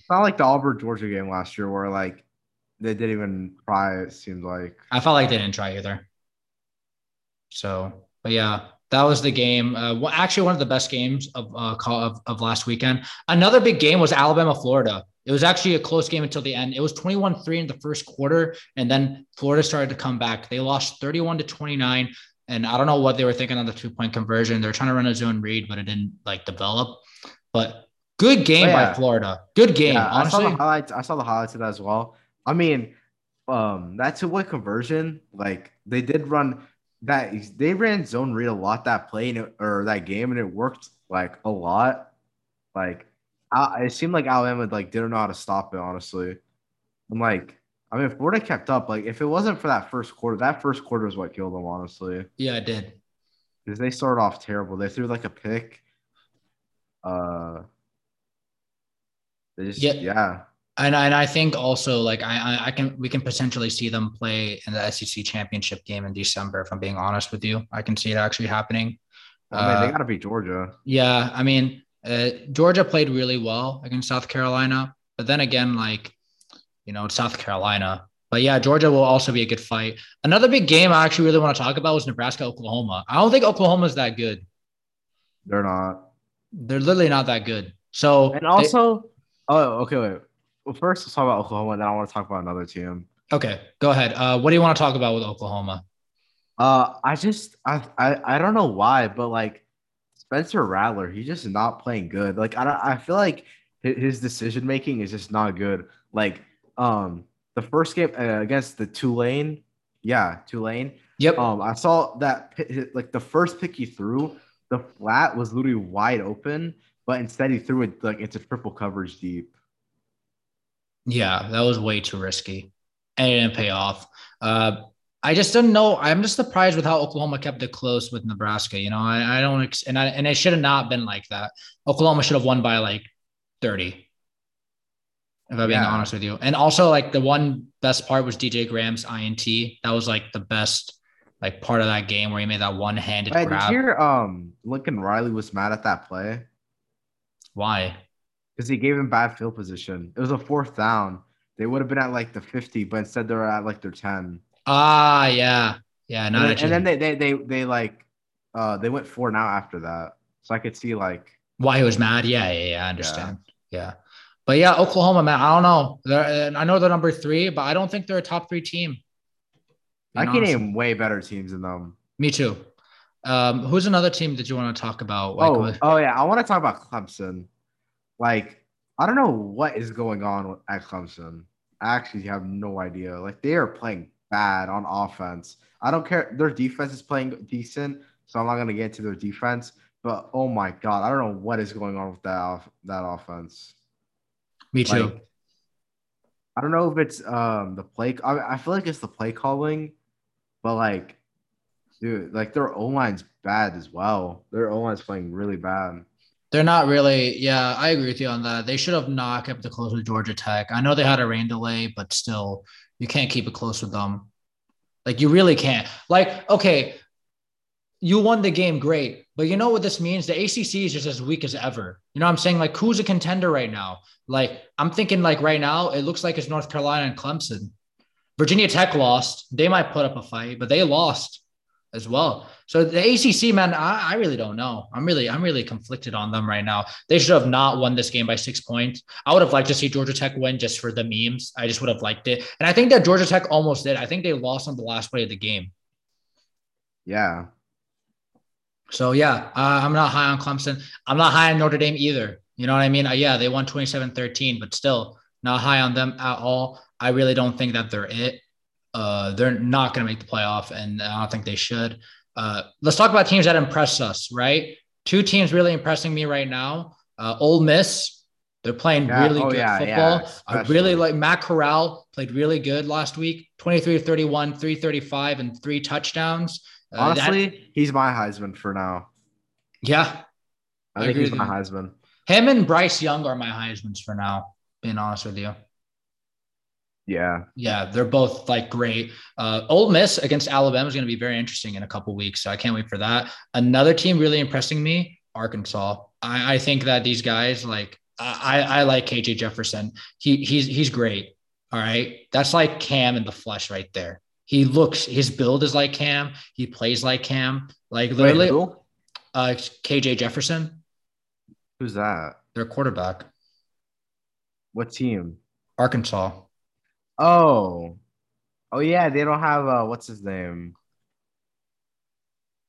It's not like the Auburn Georgia game last year where like they didn't even try, it seemed like.
I felt like they didn't try either. So, but yeah, that was the game. Uh, actually, one of the best games of, uh, of of last weekend. Another big game was Alabama Florida. It was actually a close game until the end. It was 21-3 in the first quarter, and then Florida started to come back. They lost 31 to 29. And I don't know what they were thinking on the two-point conversion. They're trying to run a zone read, but it didn't like develop. But good game oh, yeah. by Florida. Good game. Yeah, honestly.
I saw the highlights. I saw the highlights of that as well. I mean, um, that two-point conversion, like they did run that they ran zone read a lot that play and it, or that game and it worked like a lot. Like I, it seemed like Alabama like didn't know how to stop it. Honestly, I'm like, I mean, if Florida kept up, like if it wasn't for that first quarter, that first quarter is what killed them. Honestly,
yeah, it did.
Because they started off terrible. They threw like a pick. Uh, they just yeah. yeah.
And, and I think also like I I can we can potentially see them play in the SEC championship game in December. If I'm being honest with you, I can see it actually happening.
I mean, uh, they got to beat Georgia.
Yeah, I mean, uh, Georgia played really well against South Carolina, but then again, like you know, South Carolina. But yeah, Georgia will also be a good fight. Another big game I actually really want to talk about was Nebraska Oklahoma. I don't think Oklahoma is that good.
They're not.
They're literally not that good. So
and also, they, oh, okay, wait. Well, first let's talk about Oklahoma. Then I want to talk about another team.
Okay, go ahead. Uh, what do you want to talk about with Oklahoma?
Uh, I just I I, I don't know why, but like Spencer Rattler, he's just not playing good. Like I I feel like his decision making is just not good. Like um the first game uh, against the Tulane, yeah, Tulane.
Yep.
Um, I saw that like the first pick he threw, the flat was literally wide open, but instead he threw it like into triple coverage deep.
Yeah, that was way too risky, and it didn't pay off. Uh, I just didn't know. I'm just surprised with how Oklahoma kept it close with Nebraska. You know, I, I don't, and I, and it should have not been like that. Oklahoma should have won by like 30. If I'm being yeah. honest with you, and also like the one best part was DJ Graham's INT. That was like the best like part of that game where he made that one handed grab.
Did you hear um Lincoln Riley was mad at that play?
Why?
Because he gave him bad field position. It was a fourth down. They would have been at like the 50, but instead they're at like their 10.
Ah, yeah, yeah.
Not and, then, and then they, they they they like uh they went four now after that, so I could see like
why he was mad. Yeah, yeah, yeah. I understand. Yeah. yeah. But yeah, Oklahoma, man. I don't know. They're, I know they're number three, but I don't think they're a top three team.
I can name way better teams than them.
Me too. Um, who's another team that you want to talk about?
Like, oh, oh yeah, I want to talk about Clemson. Like, I don't know what is going on at Clemson. I actually have no idea. Like, they are playing bad on offense. I don't care. Their defense is playing decent, so I'm not gonna get into their defense. But oh my god, I don't know what is going on with that that offense.
Me too.
Like, I don't know if it's um the play. I, I feel like it's the play calling, but like, dude, like their O line's bad as well. Their O line's playing really bad.
They're not really. Yeah, I agree with you on that. They should have not kept it close with Georgia Tech. I know they had a rain delay, but still, you can't keep it close with them. Like you really can't. Like, okay, you won the game, great. But you know what this means? The ACC is just as weak as ever. You know what I'm saying? Like, who's a contender right now? Like, I'm thinking, like, right now, it looks like it's North Carolina and Clemson. Virginia Tech lost. They might put up a fight, but they lost as well. So the ACC, man, I, I, really don't know. I'm really, I'm really conflicted on them right now. They should have not won this game by six points. I would have liked to see Georgia Tech win just for the memes. I just would have liked it. And I think that Georgia Tech almost did. I think they lost on the last play of the game.
Yeah.
So yeah, uh, I'm not high on Clemson. I'm not high on Notre Dame either. You know what I mean? Uh, yeah, they won 27-13, but still not high on them at all. I really don't think that they're it. Uh, they're not going to make the playoff, and I don't think they should. Uh, let's talk about teams that impress us, right? Two teams really impressing me right now. Uh, Ole Miss, they're playing yeah. really oh, good yeah, football. Yeah, I really like Matt Corral played really good last week 23 31, 335, and three touchdowns.
Uh, Honestly, that, he's my Heisman for now.
Yeah.
I, I think he's my Heisman.
Him and Bryce Young are my Heisman's for now, being honest with you.
Yeah.
Yeah, they're both like great. Uh, Ole Miss against Alabama is going to be very interesting in a couple weeks. So I can't wait for that. Another team really impressing me, Arkansas. I, I think that these guys like I, I like KJ Jefferson. He he's he's great. All right. That's like Cam in the flesh right there. He looks his build is like Cam. He plays like Cam. Like literally Wait, uh KJ Jefferson.
Who's that?
Their quarterback.
What team?
Arkansas.
Oh, oh yeah, they don't have uh, what's his name?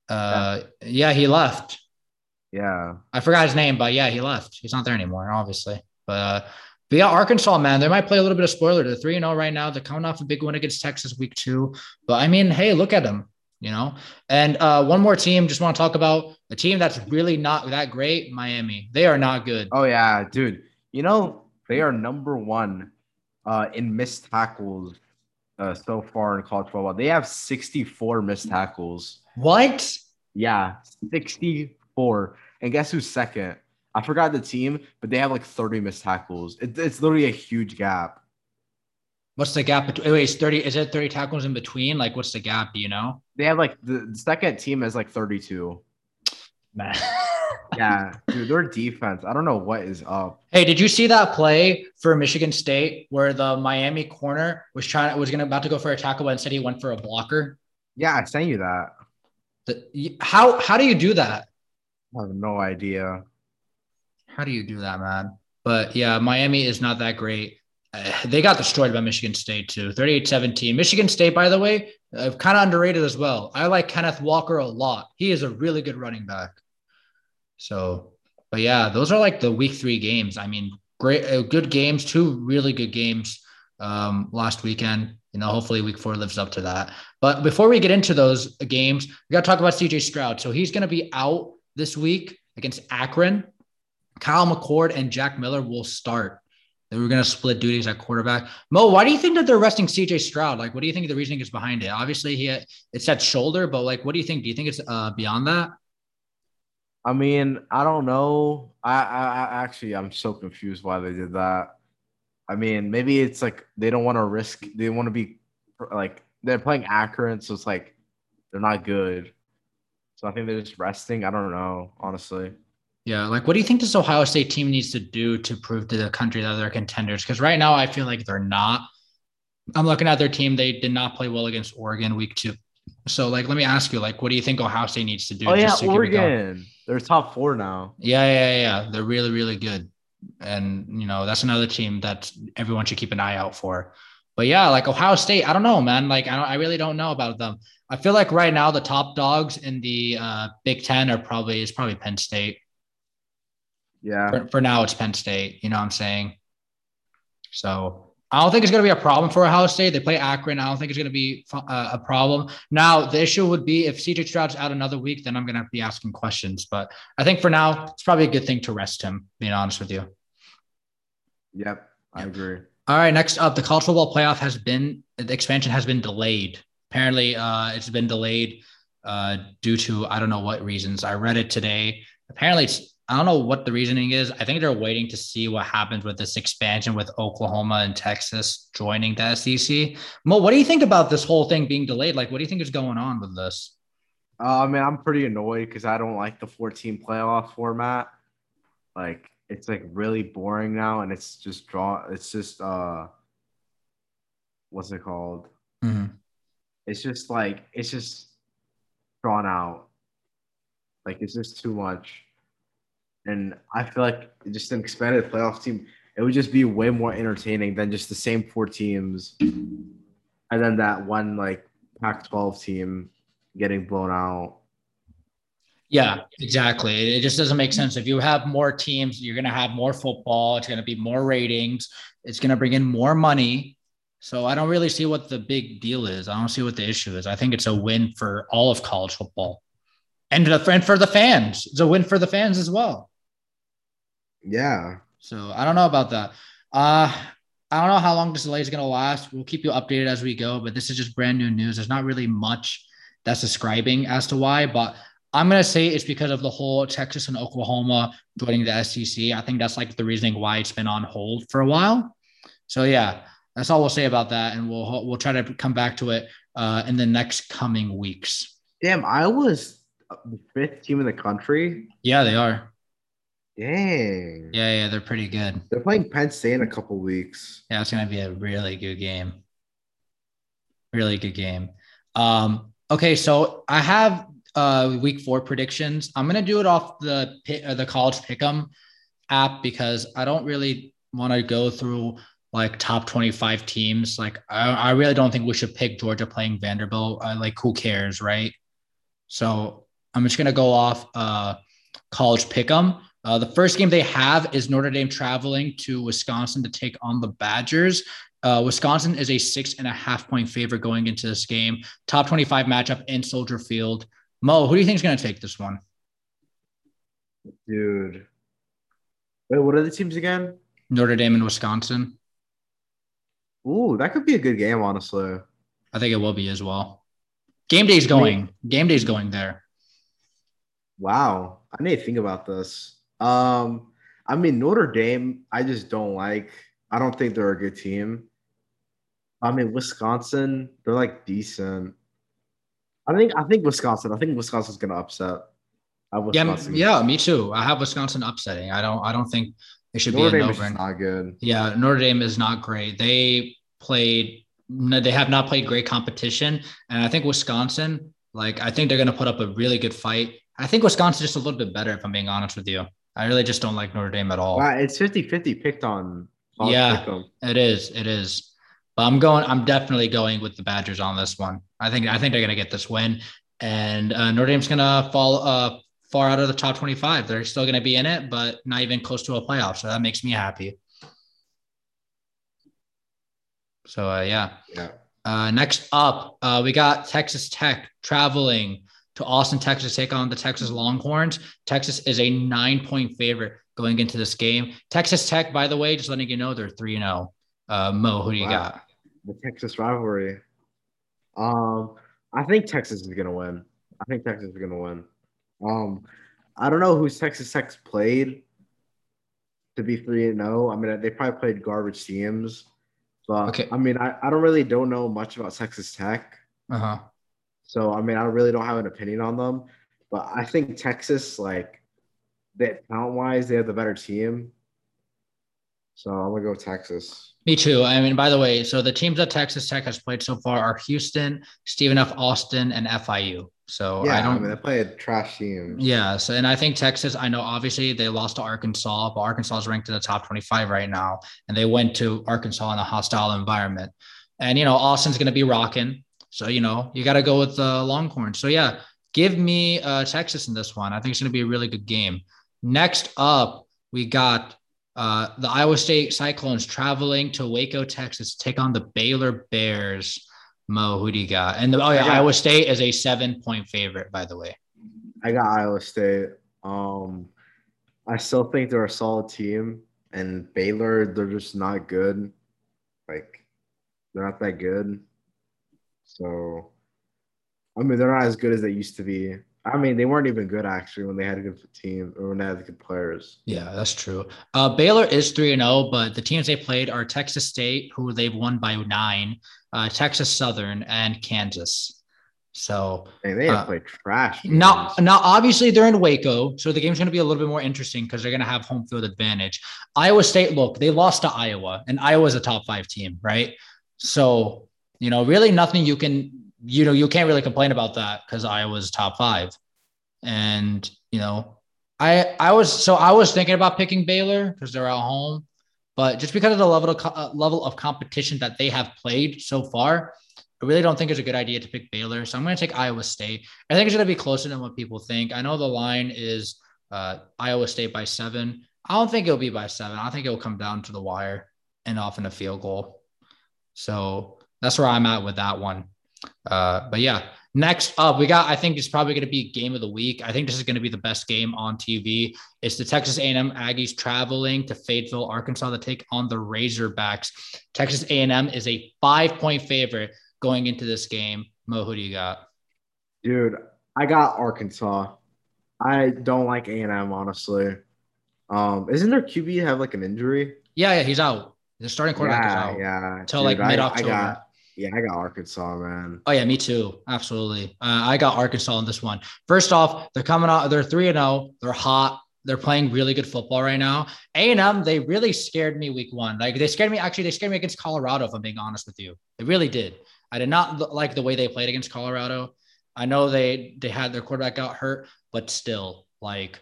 Uh, yeah, he left.
Yeah,
I forgot his name, but yeah, he left. He's not there anymore, obviously. But, uh, but yeah, Arkansas, man, they might play a little bit of spoiler. They're three and zero oh right now. They're coming off a big win against Texas week two. But I mean, hey, look at them. you know. And uh, one more team, just want to talk about a team that's really not that great, Miami. They are not good.
Oh yeah, dude. You know they are number one uh, in missed tackles uh, so far in college football. They have 64 missed tackles.
What?
Yeah, 64. And guess who's second? I forgot the team, but they have like 30 missed tackles. It, it's literally a huge gap.
What's the gap between? Wait, it's 30. Is it 30 tackles in between? Like, what's the gap? Do you know?
They have like the, the second team is like 32.
Man.
yeah, dude, their defense. I don't know what is up.
Hey, did you see that play for Michigan State where the Miami corner was trying was gonna about to go for a tackle, but instead he went for a blocker?
Yeah, I sent you that.
The, how how do you do that?
I have no idea.
How do you do that, man? But yeah, Miami is not that great. Uh, they got destroyed by Michigan State too, 38-17. Michigan State, by the way, uh, kind of underrated as well. I like Kenneth Walker a lot. He is a really good running back. So, but yeah, those are like the week three games. I mean, great, uh, good games, two really good games um, last weekend. You know, hopefully week four lives up to that. But before we get into those games, we got to talk about CJ Stroud. So he's going to be out this week against Akron. Kyle McCord and Jack Miller will start. They were going to split duties at quarterback. Mo, why do you think that they're resting CJ Stroud? Like, what do you think the reasoning is behind it? Obviously, he had, it's that shoulder, but like, what do you think? Do you think it's uh, beyond that?
I mean, I don't know. I, I, I actually I'm so confused why they did that. I mean, maybe it's like they don't want to risk. They want to be like they're playing Akron, so it's like they're not good. So I think they're just resting. I don't know, honestly.
Yeah, like what do you think this Ohio State team needs to do to prove to the country that they're contenders? Because right now I feel like they're not. I'm looking at their team; they did not play well against Oregon week two. So, like, let me ask you, like, what do you think Ohio State needs to do?
Oh yeah, Oregon. They're top four now.
Yeah, yeah, yeah. They're really, really good. And you know, that's another team that everyone should keep an eye out for. But yeah, like Ohio State, I don't know, man. Like I don't, I really don't know about them. I feel like right now the top dogs in the uh, Big Ten are probably is probably Penn State.
Yeah.
For, for now, it's Penn State. You know what I'm saying? So I don't think it's going to be a problem for Ohio State. They play Akron. I don't think it's going to be uh, a problem. Now, the issue would be if CJ Stroud's out another week, then I'm going to be asking questions. But I think for now, it's probably a good thing to rest him, being honest with you.
Yep, I agree.
All right, next up, the college football playoff has been, the expansion has been delayed. Apparently, uh, it's been delayed uh, due to, I don't know what reasons. I read it today. Apparently, it's I don't know what the reasoning is. I think they're waiting to see what happens with this expansion with Oklahoma and Texas joining the SEC. Mo, what do you think about this whole thing being delayed? Like, what do you think is going on with this?
Uh, I mean, I'm pretty annoyed because I don't like the 14 playoff format. Like, it's like really boring now, and it's just draw. It's just uh, what's it called?
Mm-hmm.
It's just like it's just drawn out. Like, it's just too much. And I feel like just an expanded playoff team, it would just be way more entertaining than just the same four teams. And then that one like Pac 12 team getting blown out.
Yeah, exactly. It just doesn't make sense. If you have more teams, you're going to have more football. It's going to be more ratings. It's going to bring in more money. So I don't really see what the big deal is. I don't see what the issue is. I think it's a win for all of college football and, the, and for the fans. It's a win for the fans as well.
Yeah.
So I don't know about that. Uh, I don't know how long this delay is going to last. We'll keep you updated as we go, but this is just brand new news. There's not really much that's describing as to why, but I'm going to say it's because of the whole Texas and Oklahoma joining the SEC. I think that's like the reasoning why it's been on hold for a while. So yeah, that's all we'll say about that, and we'll we'll try to come back to it uh, in the next coming weeks.
Damn, Iowa's the fifth team in the country.
Yeah, they are.
Dang.
Yeah, yeah, they're pretty good.
They're playing Penn State in a couple weeks.
Yeah, it's gonna be a really good game. Really good game. Um, okay, so I have uh week four predictions. I'm gonna do it off the uh, the college pick'em app because I don't really want to go through like top 25 teams. Like I, I really don't think we should pick Georgia playing Vanderbilt. I, like who cares, right? So I'm just gonna go off uh college pick'em. Uh, the first game they have is Notre Dame traveling to Wisconsin to take on the Badgers. Uh, Wisconsin is a six and a half point favorite going into this game. Top 25 matchup in Soldier Field. Mo, who do you think is going to take this one?
Dude. Wait, what are the teams again?
Notre Dame and Wisconsin.
Ooh, that could be a good game, honestly.
I think it will be as well. Game day's going. Game day's going there.
Wow. I need to think about this. Um, I mean, Notre Dame, I just don't like. I don't think they're a good team. I mean, Wisconsin, they're like decent. I think I think Wisconsin. I think Wisconsin's gonna upset.
Yeah, yeah, me too. I have Wisconsin upsetting. I don't. I don't think it should
Notre
be a
Dame not good.
Yeah, Notre Dame is not great. They played. They have not played great competition, and I think Wisconsin. Like, I think they're going to put up a really good fight. I think Wisconsin just a little bit better, if I'm being honest with you. I really just don't like Notre Dame at all.
Wow, it's 50-50 picked on. on
Yeah. It is. It is. But I'm going. I'm definitely going with the Badgers on this one. I think. I think they're going to get this win, and uh, Notre Dame's going to fall uh, far out of the top 25. They're still going to be in it, but not even close to a playoff. So that makes me happy. So uh, yeah.
Yeah.
Uh, next up, uh, we got Texas Tech traveling to Austin, Texas, take on the Texas Longhorns. Texas is a nine point favorite going into this game. Texas Tech, by the way, just letting you know, they're 3 0. Uh, Mo, who do you
Wow.
got?
The Texas rivalry. Um, I think Texas is gonna win. I think Texas is gonna win. Um, I don't know who's Texas Tech's played to be three and zero. I mean, they probably played garbage teams, but
Okay.
I mean, I, I don't really don't know much about Texas Tech,
Uh huh.
So I mean, I really don't have an opinion on them. But I think Texas, like, that talent wise, they have the better team. So I'm gonna go Texas.
Me too. I mean, by the way, so the teams that Texas Tech has played so far are Houston, Stephen F. Austin, and FIU. So
yeah,
I
I,
don't.
mean, they play a trash team.
Yeah. So, and I think Texas, I know obviously they lost to Arkansas, but Arkansas is ranked in the top 25 right now. And they went to Arkansas in a hostile environment. And, you know, Austin's going to be rocking. So, you know, you got to go with the Longhorn. So, yeah, give me uh, Texas in this one. I think it's going to be a really good game. Next up, we got uh, the Iowa State Cyclones traveling to Waco, Texas, to take on the Baylor Bears. Mo, who do you got? And the, oh, yeah,
got-
Iowa State is a seven point favorite, by the way.
I got Iowa State. Um, I still think they're a solid team, and Baylor, they're just not good. Like, they're not that good. So, I mean, they're not as good as they used to be. I mean, they weren't even good actually when they had a good team or when they had good players.
Yeah, that's true. Uh, Baylor is 3 and 0, but the teams they played are Texas State, who they've won by nine, uh, Texas Southern, and Kansas. So
And they have
Uh,
played trash.
now, now obviously they're in Waco, so the game's going to be a little bit more interesting because they're going to have home field advantage. Iowa State, look, they lost to Iowa, and Iowa's a top five team, right? So you know, really nothing you can, you know, you can't really complain about that because Iowa's top five, and you know, I I was so I was thinking about picking Baylor because they're at home, but just because of the level of uh, level of competition that they have played so far, I really don't think it's a good idea to pick Baylor. So I'm going to take Iowa State. I think it's going to be closer than what people think. I know the line is uh, Iowa State by seven. I don't think it'll be by seven. I think it'll come down to the wire and often a field goal. So that's where I'm at with that one. Uh, but yeah, next up, we got. I think it's probably going to be game of the week. I think this is going to be the best game on TV. It's the Texas A&M Aggies traveling to Fayetteville, Arkansas, to take on the Razorbacks. Texas A&M is a five-point favorite going into this game. Mo, who do you got?
Dude, I got Arkansas. I don't like A and M honestly. Um, isn't their QB have like an injury?
Yeah, yeah, he's out. The starting quarterback is
yeah,
out.
yeah.
Till, like,
Dude, I-
mid-October.
I got, yeah, I got Arkansas, man.
Oh yeah, me too. Absolutely. Uh, I got Arkansas on this one. First off, they're coming out. They're three and zero. They're hot. They're playing really good football right now. A and M, they really scared me week one. Like they scared me. Actually, they scared me against Colorado. If I'm being honest with you, they really did. I did not like the way they played against Colorado. I know they they had their quarterback got hurt, but still, like,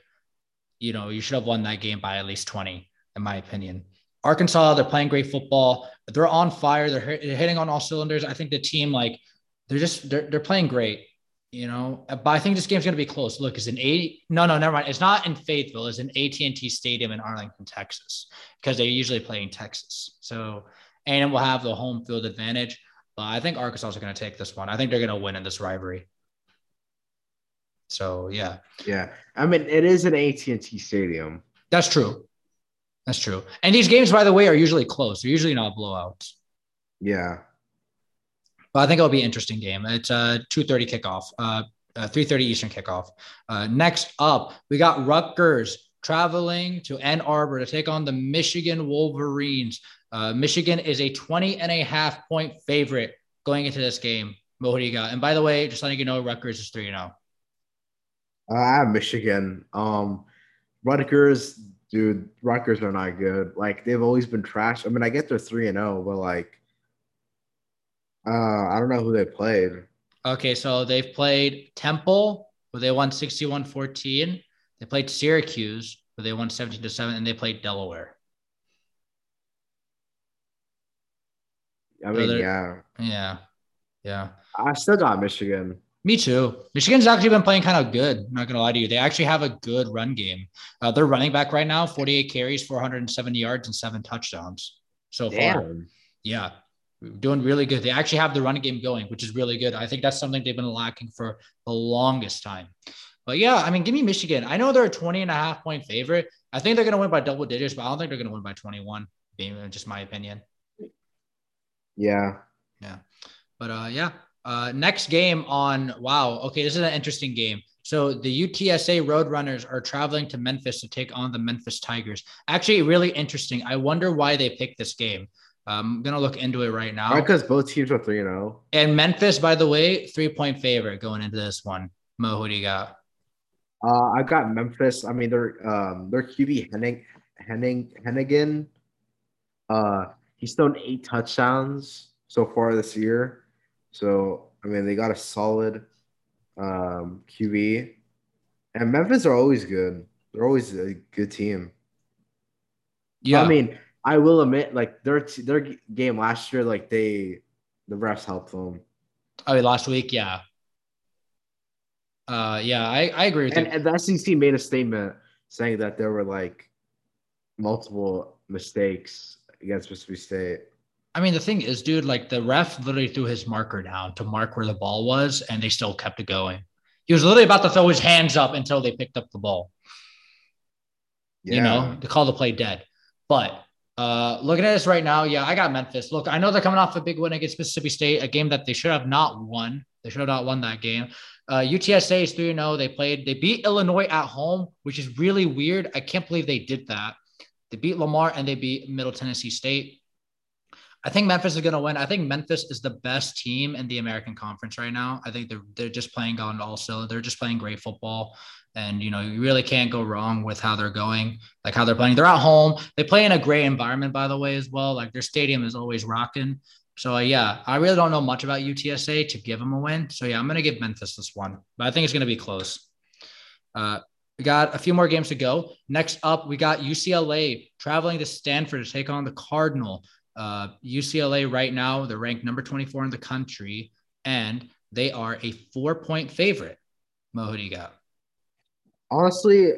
you know, you should have won that game by at least twenty, in my opinion. Arkansas, they're playing great football. They're on fire. They're, hit- they're hitting on all cylinders. I think the team, like, they're just they're, they're playing great, you know. But I think this game's gonna be close. Look, it's an eight. No, no, never mind. It's not in Fayetteville. It's in AT and T Stadium in Arlington, Texas, because they usually play in Texas. So, A&M will have the home field advantage. But I think Arkansas is going to take this one. I think they're going to win in this rivalry. So yeah,
yeah. I mean, it is an AT and T stadium.
That's true. That's true. And these games, by the way, are usually close. They're usually not blowouts.
Yeah.
But I think it'll be an interesting game. It's a 2.30 kickoff, uh, 3.30 Eastern kickoff. Uh, next up, we got Rutgers traveling to Ann Arbor to take on the Michigan Wolverines. Uh, Michigan is a 20 and a half point favorite going into this game. What do you got? And by the way, just letting you know, Rutgers is 3 0.
I have Michigan. Um, Rutgers, dude, Rutgers are not good. Like they've always been trash. I mean, I get they're three and zero, oh, but like, uh, I don't know who they played.
Okay, so they've played Temple, where they won 61-14. They played Syracuse, where they won 17 to 7, and they played Delaware.
I mean, so yeah.
Yeah. Yeah.
I still got Michigan.
Me too. Michigan's actually been playing kind of good. I'm not gonna lie to you. They actually have a good run game. Uh, they're running back right now, 48 carries, 470 yards, and seven touchdowns so Damn. far. Yeah, doing really good. They actually have the running game going, which is really good. I think that's something they've been lacking for the longest time. But yeah, I mean, give me Michigan. I know they're a 20 and a half point favorite. I think they're going to win by double digits, but I don't think they're going to win by 21, being just my opinion.
Yeah.
Yeah. But uh, yeah, uh, next game on wow. Okay, this is an interesting game. So the UTSA Roadrunners are traveling to Memphis to take on the Memphis Tigers. Actually, really interesting. I wonder why they picked this game. I'm gonna look into it right now.
Because both teams are three and zero.
Oh. And Memphis, by the way, three point favorite going into this one. Mo, who do you got?
Uh, I got Memphis. I mean, they're um, their QB Henning Henning Henigan. Uh, he's thrown eight touchdowns so far this year. So I mean, they got a solid um, QB, and Memphis are always good. They're always a good team. Yeah, I mean, I will admit, like their their game last year, like they the refs helped them.
Oh, last week, yeah. Uh, yeah, I, I agree with
and,
you.
And the SEC made a statement saying that there were like multiple mistakes against Mississippi State.
I mean, the thing is, dude, like the ref literally threw his marker down to mark where the ball was, and they still kept it going. He was literally about to throw his hands up until they picked up the ball. Yeah. You know, to call the play dead. But uh, looking at this right now, yeah, I got Memphis. Look, I know they're coming off a big win against Mississippi State, a game that they should have not won. They should have not won that game. Uh, UTSA is 3 0. They played, they beat Illinois at home, which is really weird. I can't believe they did that. They beat Lamar and they beat Middle Tennessee State. I think Memphis is going to win. I think Memphis is the best team in the American Conference right now. I think they're they're just playing on also. They're just playing great football, and you know you really can't go wrong with how they're going, like how they're playing. They're at home. They play in a great environment, by the way, as well. Like their stadium is always rocking. So uh, yeah, I really don't know much about UTSA to give them a win. So yeah, I'm gonna give Memphis this one, but I think it's gonna be close. Uh, we got a few more games to go. Next up, we got UCLA traveling to Stanford to take on the Cardinal. Uh, UCLA right now, they're ranked number 24 in the country, and they are a four point favorite. Mo, who do you got?
Honestly,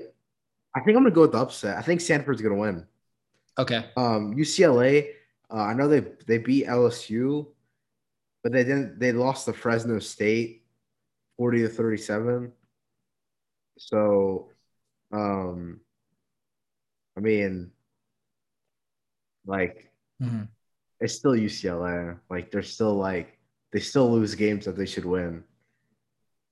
I think I'm gonna go with the upset. I think Stanford's gonna win.
Okay.
Um, UCLA, uh, I know they they beat LSU, but they didn't. They lost to Fresno State, forty to thirty-seven. So, um, I mean, like Mm-hmm. It's still UCLA. Like they're still like they still lose games that they should win.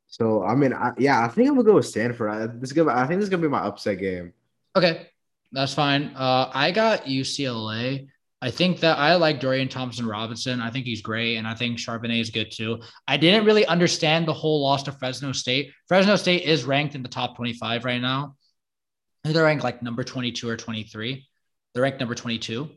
So I mean, I, yeah, I think I'm gonna go with Stanford. I, this is gonna, I think this is gonna be my upset game.
Okay, that's fine. Uh, I got UCLA. I think that I like Dorian Thompson Robinson. I think he's great, and I think Charbonnet is good too. I didn't really understand the whole loss to Fresno State. Fresno State is ranked in the top 25 right now. They're ranked like number 22 or 23. They're ranked number 22.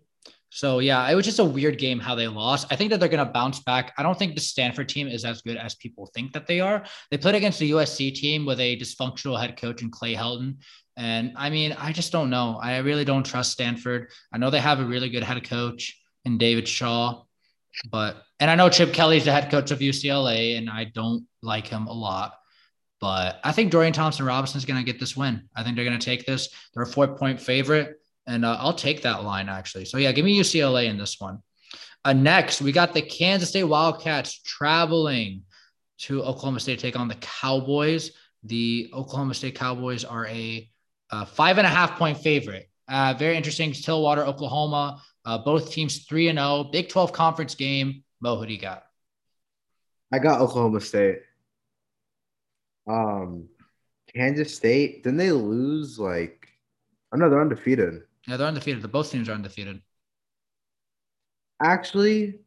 So yeah, it was just a weird game how they lost. I think that they're going to bounce back. I don't think the Stanford team is as good as people think that they are. They played against the USC team with a dysfunctional head coach and Clay Helton. And I mean, I just don't know. I really don't trust Stanford. I know they have a really good head coach in David Shaw, but and I know Chip Kelly's the head coach of UCLA, and I don't like him a lot. But I think Dorian Thompson Robinson is going to get this win. I think they're going to take this. They're a four point favorite. And uh, I'll take that line actually. So yeah, give me UCLA in this one. Uh, next, we got the Kansas State Wildcats traveling to Oklahoma State to take on the Cowboys. The Oklahoma State Cowboys are a, five and a half point favorite. Uh, very interesting. Stillwater, Oklahoma. Uh, both teams 3 and 0. Big 12 conference game. Mo, who do you got?
I got Oklahoma State. Um, Kansas State, didn't they lose like oh no, they're undefeated.
Yeah, they're undefeated. The both teams are undefeated.
Actually,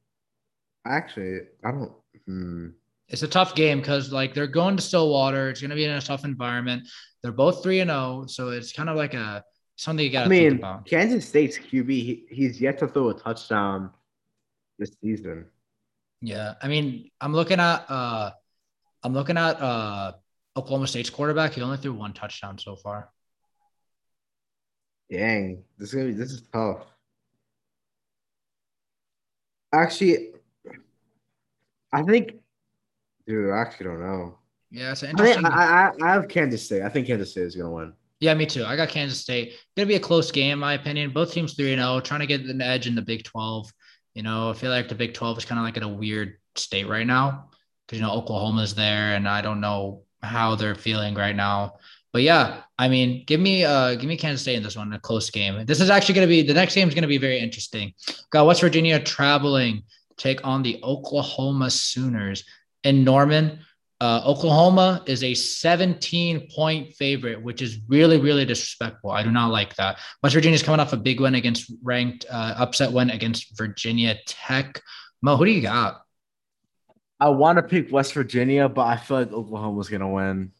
actually, I don't hmm.
It's a tough game because like they're going to Stillwater. It's gonna be in a tough environment. They're both three and zero, so it's kind of like a something you got to
I mean,
think about.
Kansas State's QB, he, he's yet to throw a touchdown this season.
Yeah, I mean, I'm looking at uh, I'm looking at uh, Oklahoma State's quarterback. He only threw one touchdown so far.
Dang, this is gonna be this is tough. Actually, I think, dude, I actually don't know.
Yeah, it's interesting.
I, I I have Kansas State. I think Kansas State is gonna win.
yeah, me too. I got Kansas State. Gonna be a close game, in my opinion. Both teams three and zero, trying to get an edge in the Big Twelve. You know, I feel like the Big Twelve is kind of like in a weird state right now because you know Oklahoma's there, and I don't know how they're feeling right now. But yeah, I mean, give me uh give me Kansas State in this one, a close game. This is actually gonna be the next game is gonna be very interesting. Got West Virginia traveling to take on the Oklahoma Sooners in Norman. Uh, Oklahoma is a 17 point favorite, which is really, really disrespectful. I do not like that. West Virginia is coming off a big win against ranked uh, upset win against Virginia Tech. Mo, who do you got?
I want to pick West Virginia, but I feel like Oklahoma's gonna win.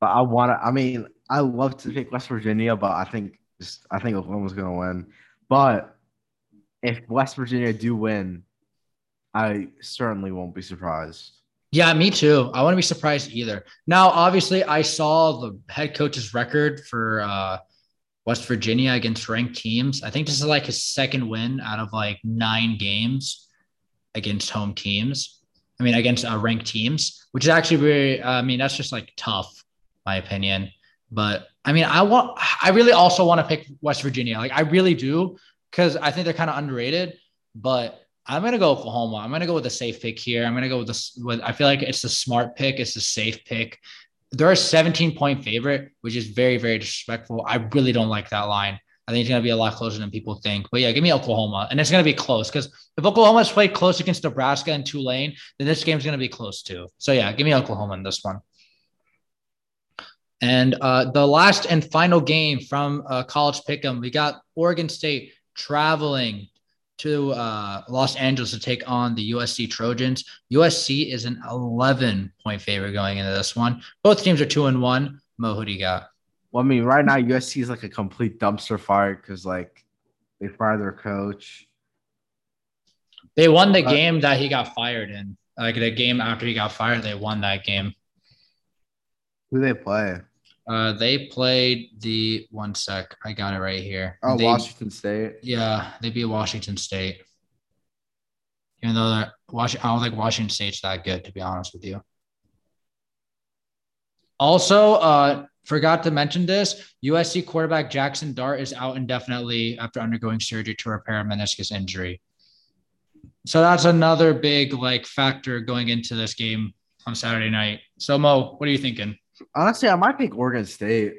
But I want to. I mean, I love to pick West Virginia, but I think just I think Oklahoma's gonna win. But if West Virginia do win, I certainly won't be surprised.
Yeah, me too. I wouldn't be surprised either. Now, obviously, I saw the head coach's record for uh, West Virginia against ranked teams. I think this is like his second win out of like nine games against home teams. I mean, against uh, ranked teams, which is actually very. I mean, that's just like tough, my opinion. But I mean, I want. I really also want to pick West Virginia. Like, I really do because I think they're kind of underrated. But I'm gonna go Oklahoma. I'm gonna go with a safe pick here. I'm gonna go with this. With I feel like it's the smart pick. It's the safe pick. They're a 17 point favorite, which is very very disrespectful. I really don't like that line. I think it's gonna be a lot closer than people think. But yeah, give me Oklahoma, and it's gonna be close because if Oklahoma's played close against Nebraska and Tulane, then this game's gonna be close too. So yeah, give me Oklahoma in this one. And uh, the last and final game from uh, College Pick'em, we got Oregon State traveling to uh, Los Angeles to take on the USC Trojans. USC is an 11 point favorite going into this one. Both teams are two and one. Mo, who do you got?
Well, I mean, right now USC is like a complete dumpster fire because like they fired their coach.
They won the
Uh,
game that he got fired in. Like the game after he got fired, they won that game.
Who they play?
Uh, they played the one sec. I got it right here.
Oh,
They-
Washington State.
Yeah, they beat Washington State. Even though they're Washington, I don't think Washington State's that good, to be honest with you. Also, uh, forgot to mention this: USC quarterback Jackson Dart is out indefinitely after undergoing surgery to repair a meniscus injury. So that's another big like factor going into this game on Saturday night. So Mo, what are you thinking?
Honestly, I might pick Oregon State.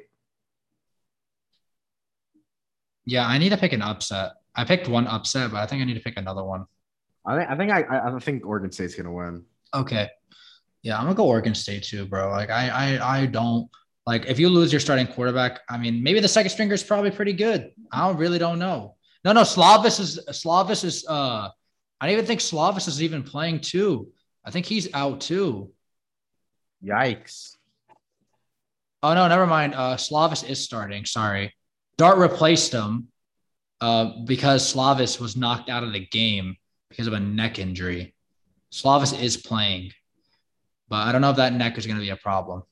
Yeah, I need to pick an upset. I picked one upset, but I think I need to pick another one.
I think I think I I think Oregon State's gonna win.
Okay. Yeah, I'm gonna go Oregon State too, bro. Like I I I don't like if you lose your starting quarterback, I mean maybe the second stringer is probably pretty good. I don't really don't know. No, no, Slovis is Slovis is uh I don't even think Slovis is even playing too. I think he's out too.
Yikes!
Oh no, never mind. Uh Slovis is starting. Sorry. Dart replaced him uh because Slovis was knocked out of the game because of a neck injury. Slovis is playing, but I don't know if that neck is going to be a problem.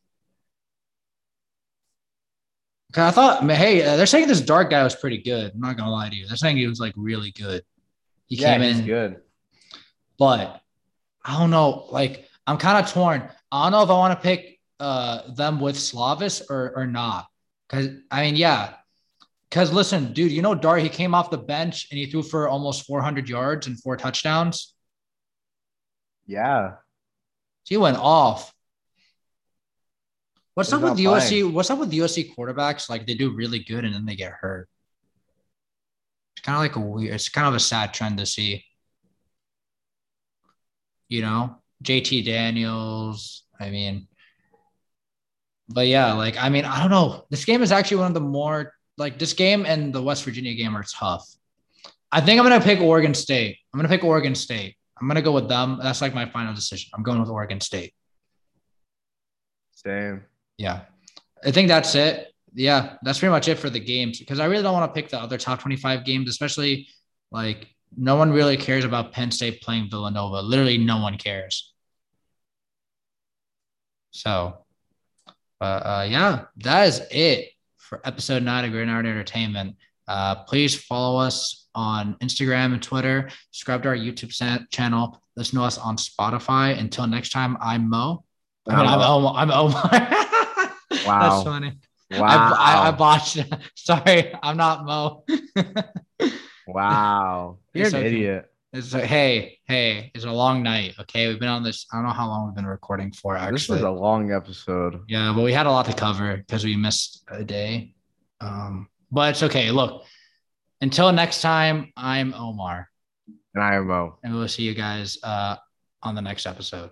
Okay, I thought, hey, uh, they're saying this Dart guy was pretty good. I'm not gonna lie to you. They're saying he was like really good. He
yeah,
came
he's
in,
good.
but I don't know. Like, I'm kind of torn. I don't know if I want to pick uh, them with Slovis or or not. Because I mean, yeah, Because listen, dude, you know Dart, he came off the bench and he threw for almost 400 yards and four touchdowns.
Yeah.
He went off. What's up with
not
USC? What's up with the USC quarterbacks? Like they do really good and then they get hurt. It's kind of like a weird. It's kind of a sad trend to see. You know, JT Daniels. I mean, but yeah, like I mean, I don't know. This game is actually one of the more like this game and the West Virginia game are tough. I think I'm gonna pick Oregon State. I'm gonna pick Oregon State. I'm gonna go with them. That's like my final decision. I'm going with Oregon State.
Same.
Yeah. I think that's it. Yeah, that's pretty much it for the games because I really don't want to pick the other top 25 games, especially like no one really cares about Penn State playing Villanova. Literally, no one cares. So, uh, uh, yeah, that is it for episode nine of Gridiron Entertainment. Uh, please follow us on Instagram and Twitter. Subscribe to our YouTube channel. Listen to us on Spotify. Until next time, I'm Mo. I mean, I'm Omar. I'm Omar.
Wow.
That's funny.
Wow.
I, I, I botched. Sorry, I'm not Mo.
wow. You're an idiot.
It's like, hey, hey, it's a long night. Okay, we've been on this. I don't know how long we've been recording for. Actually, This
is a long episode.
yeah, but we had a lot to cover because we missed a day. Um, but it's okay. Look, until next time, I'm Omar,
And I am Mo.
and we'll see you guys uh, on the next episode.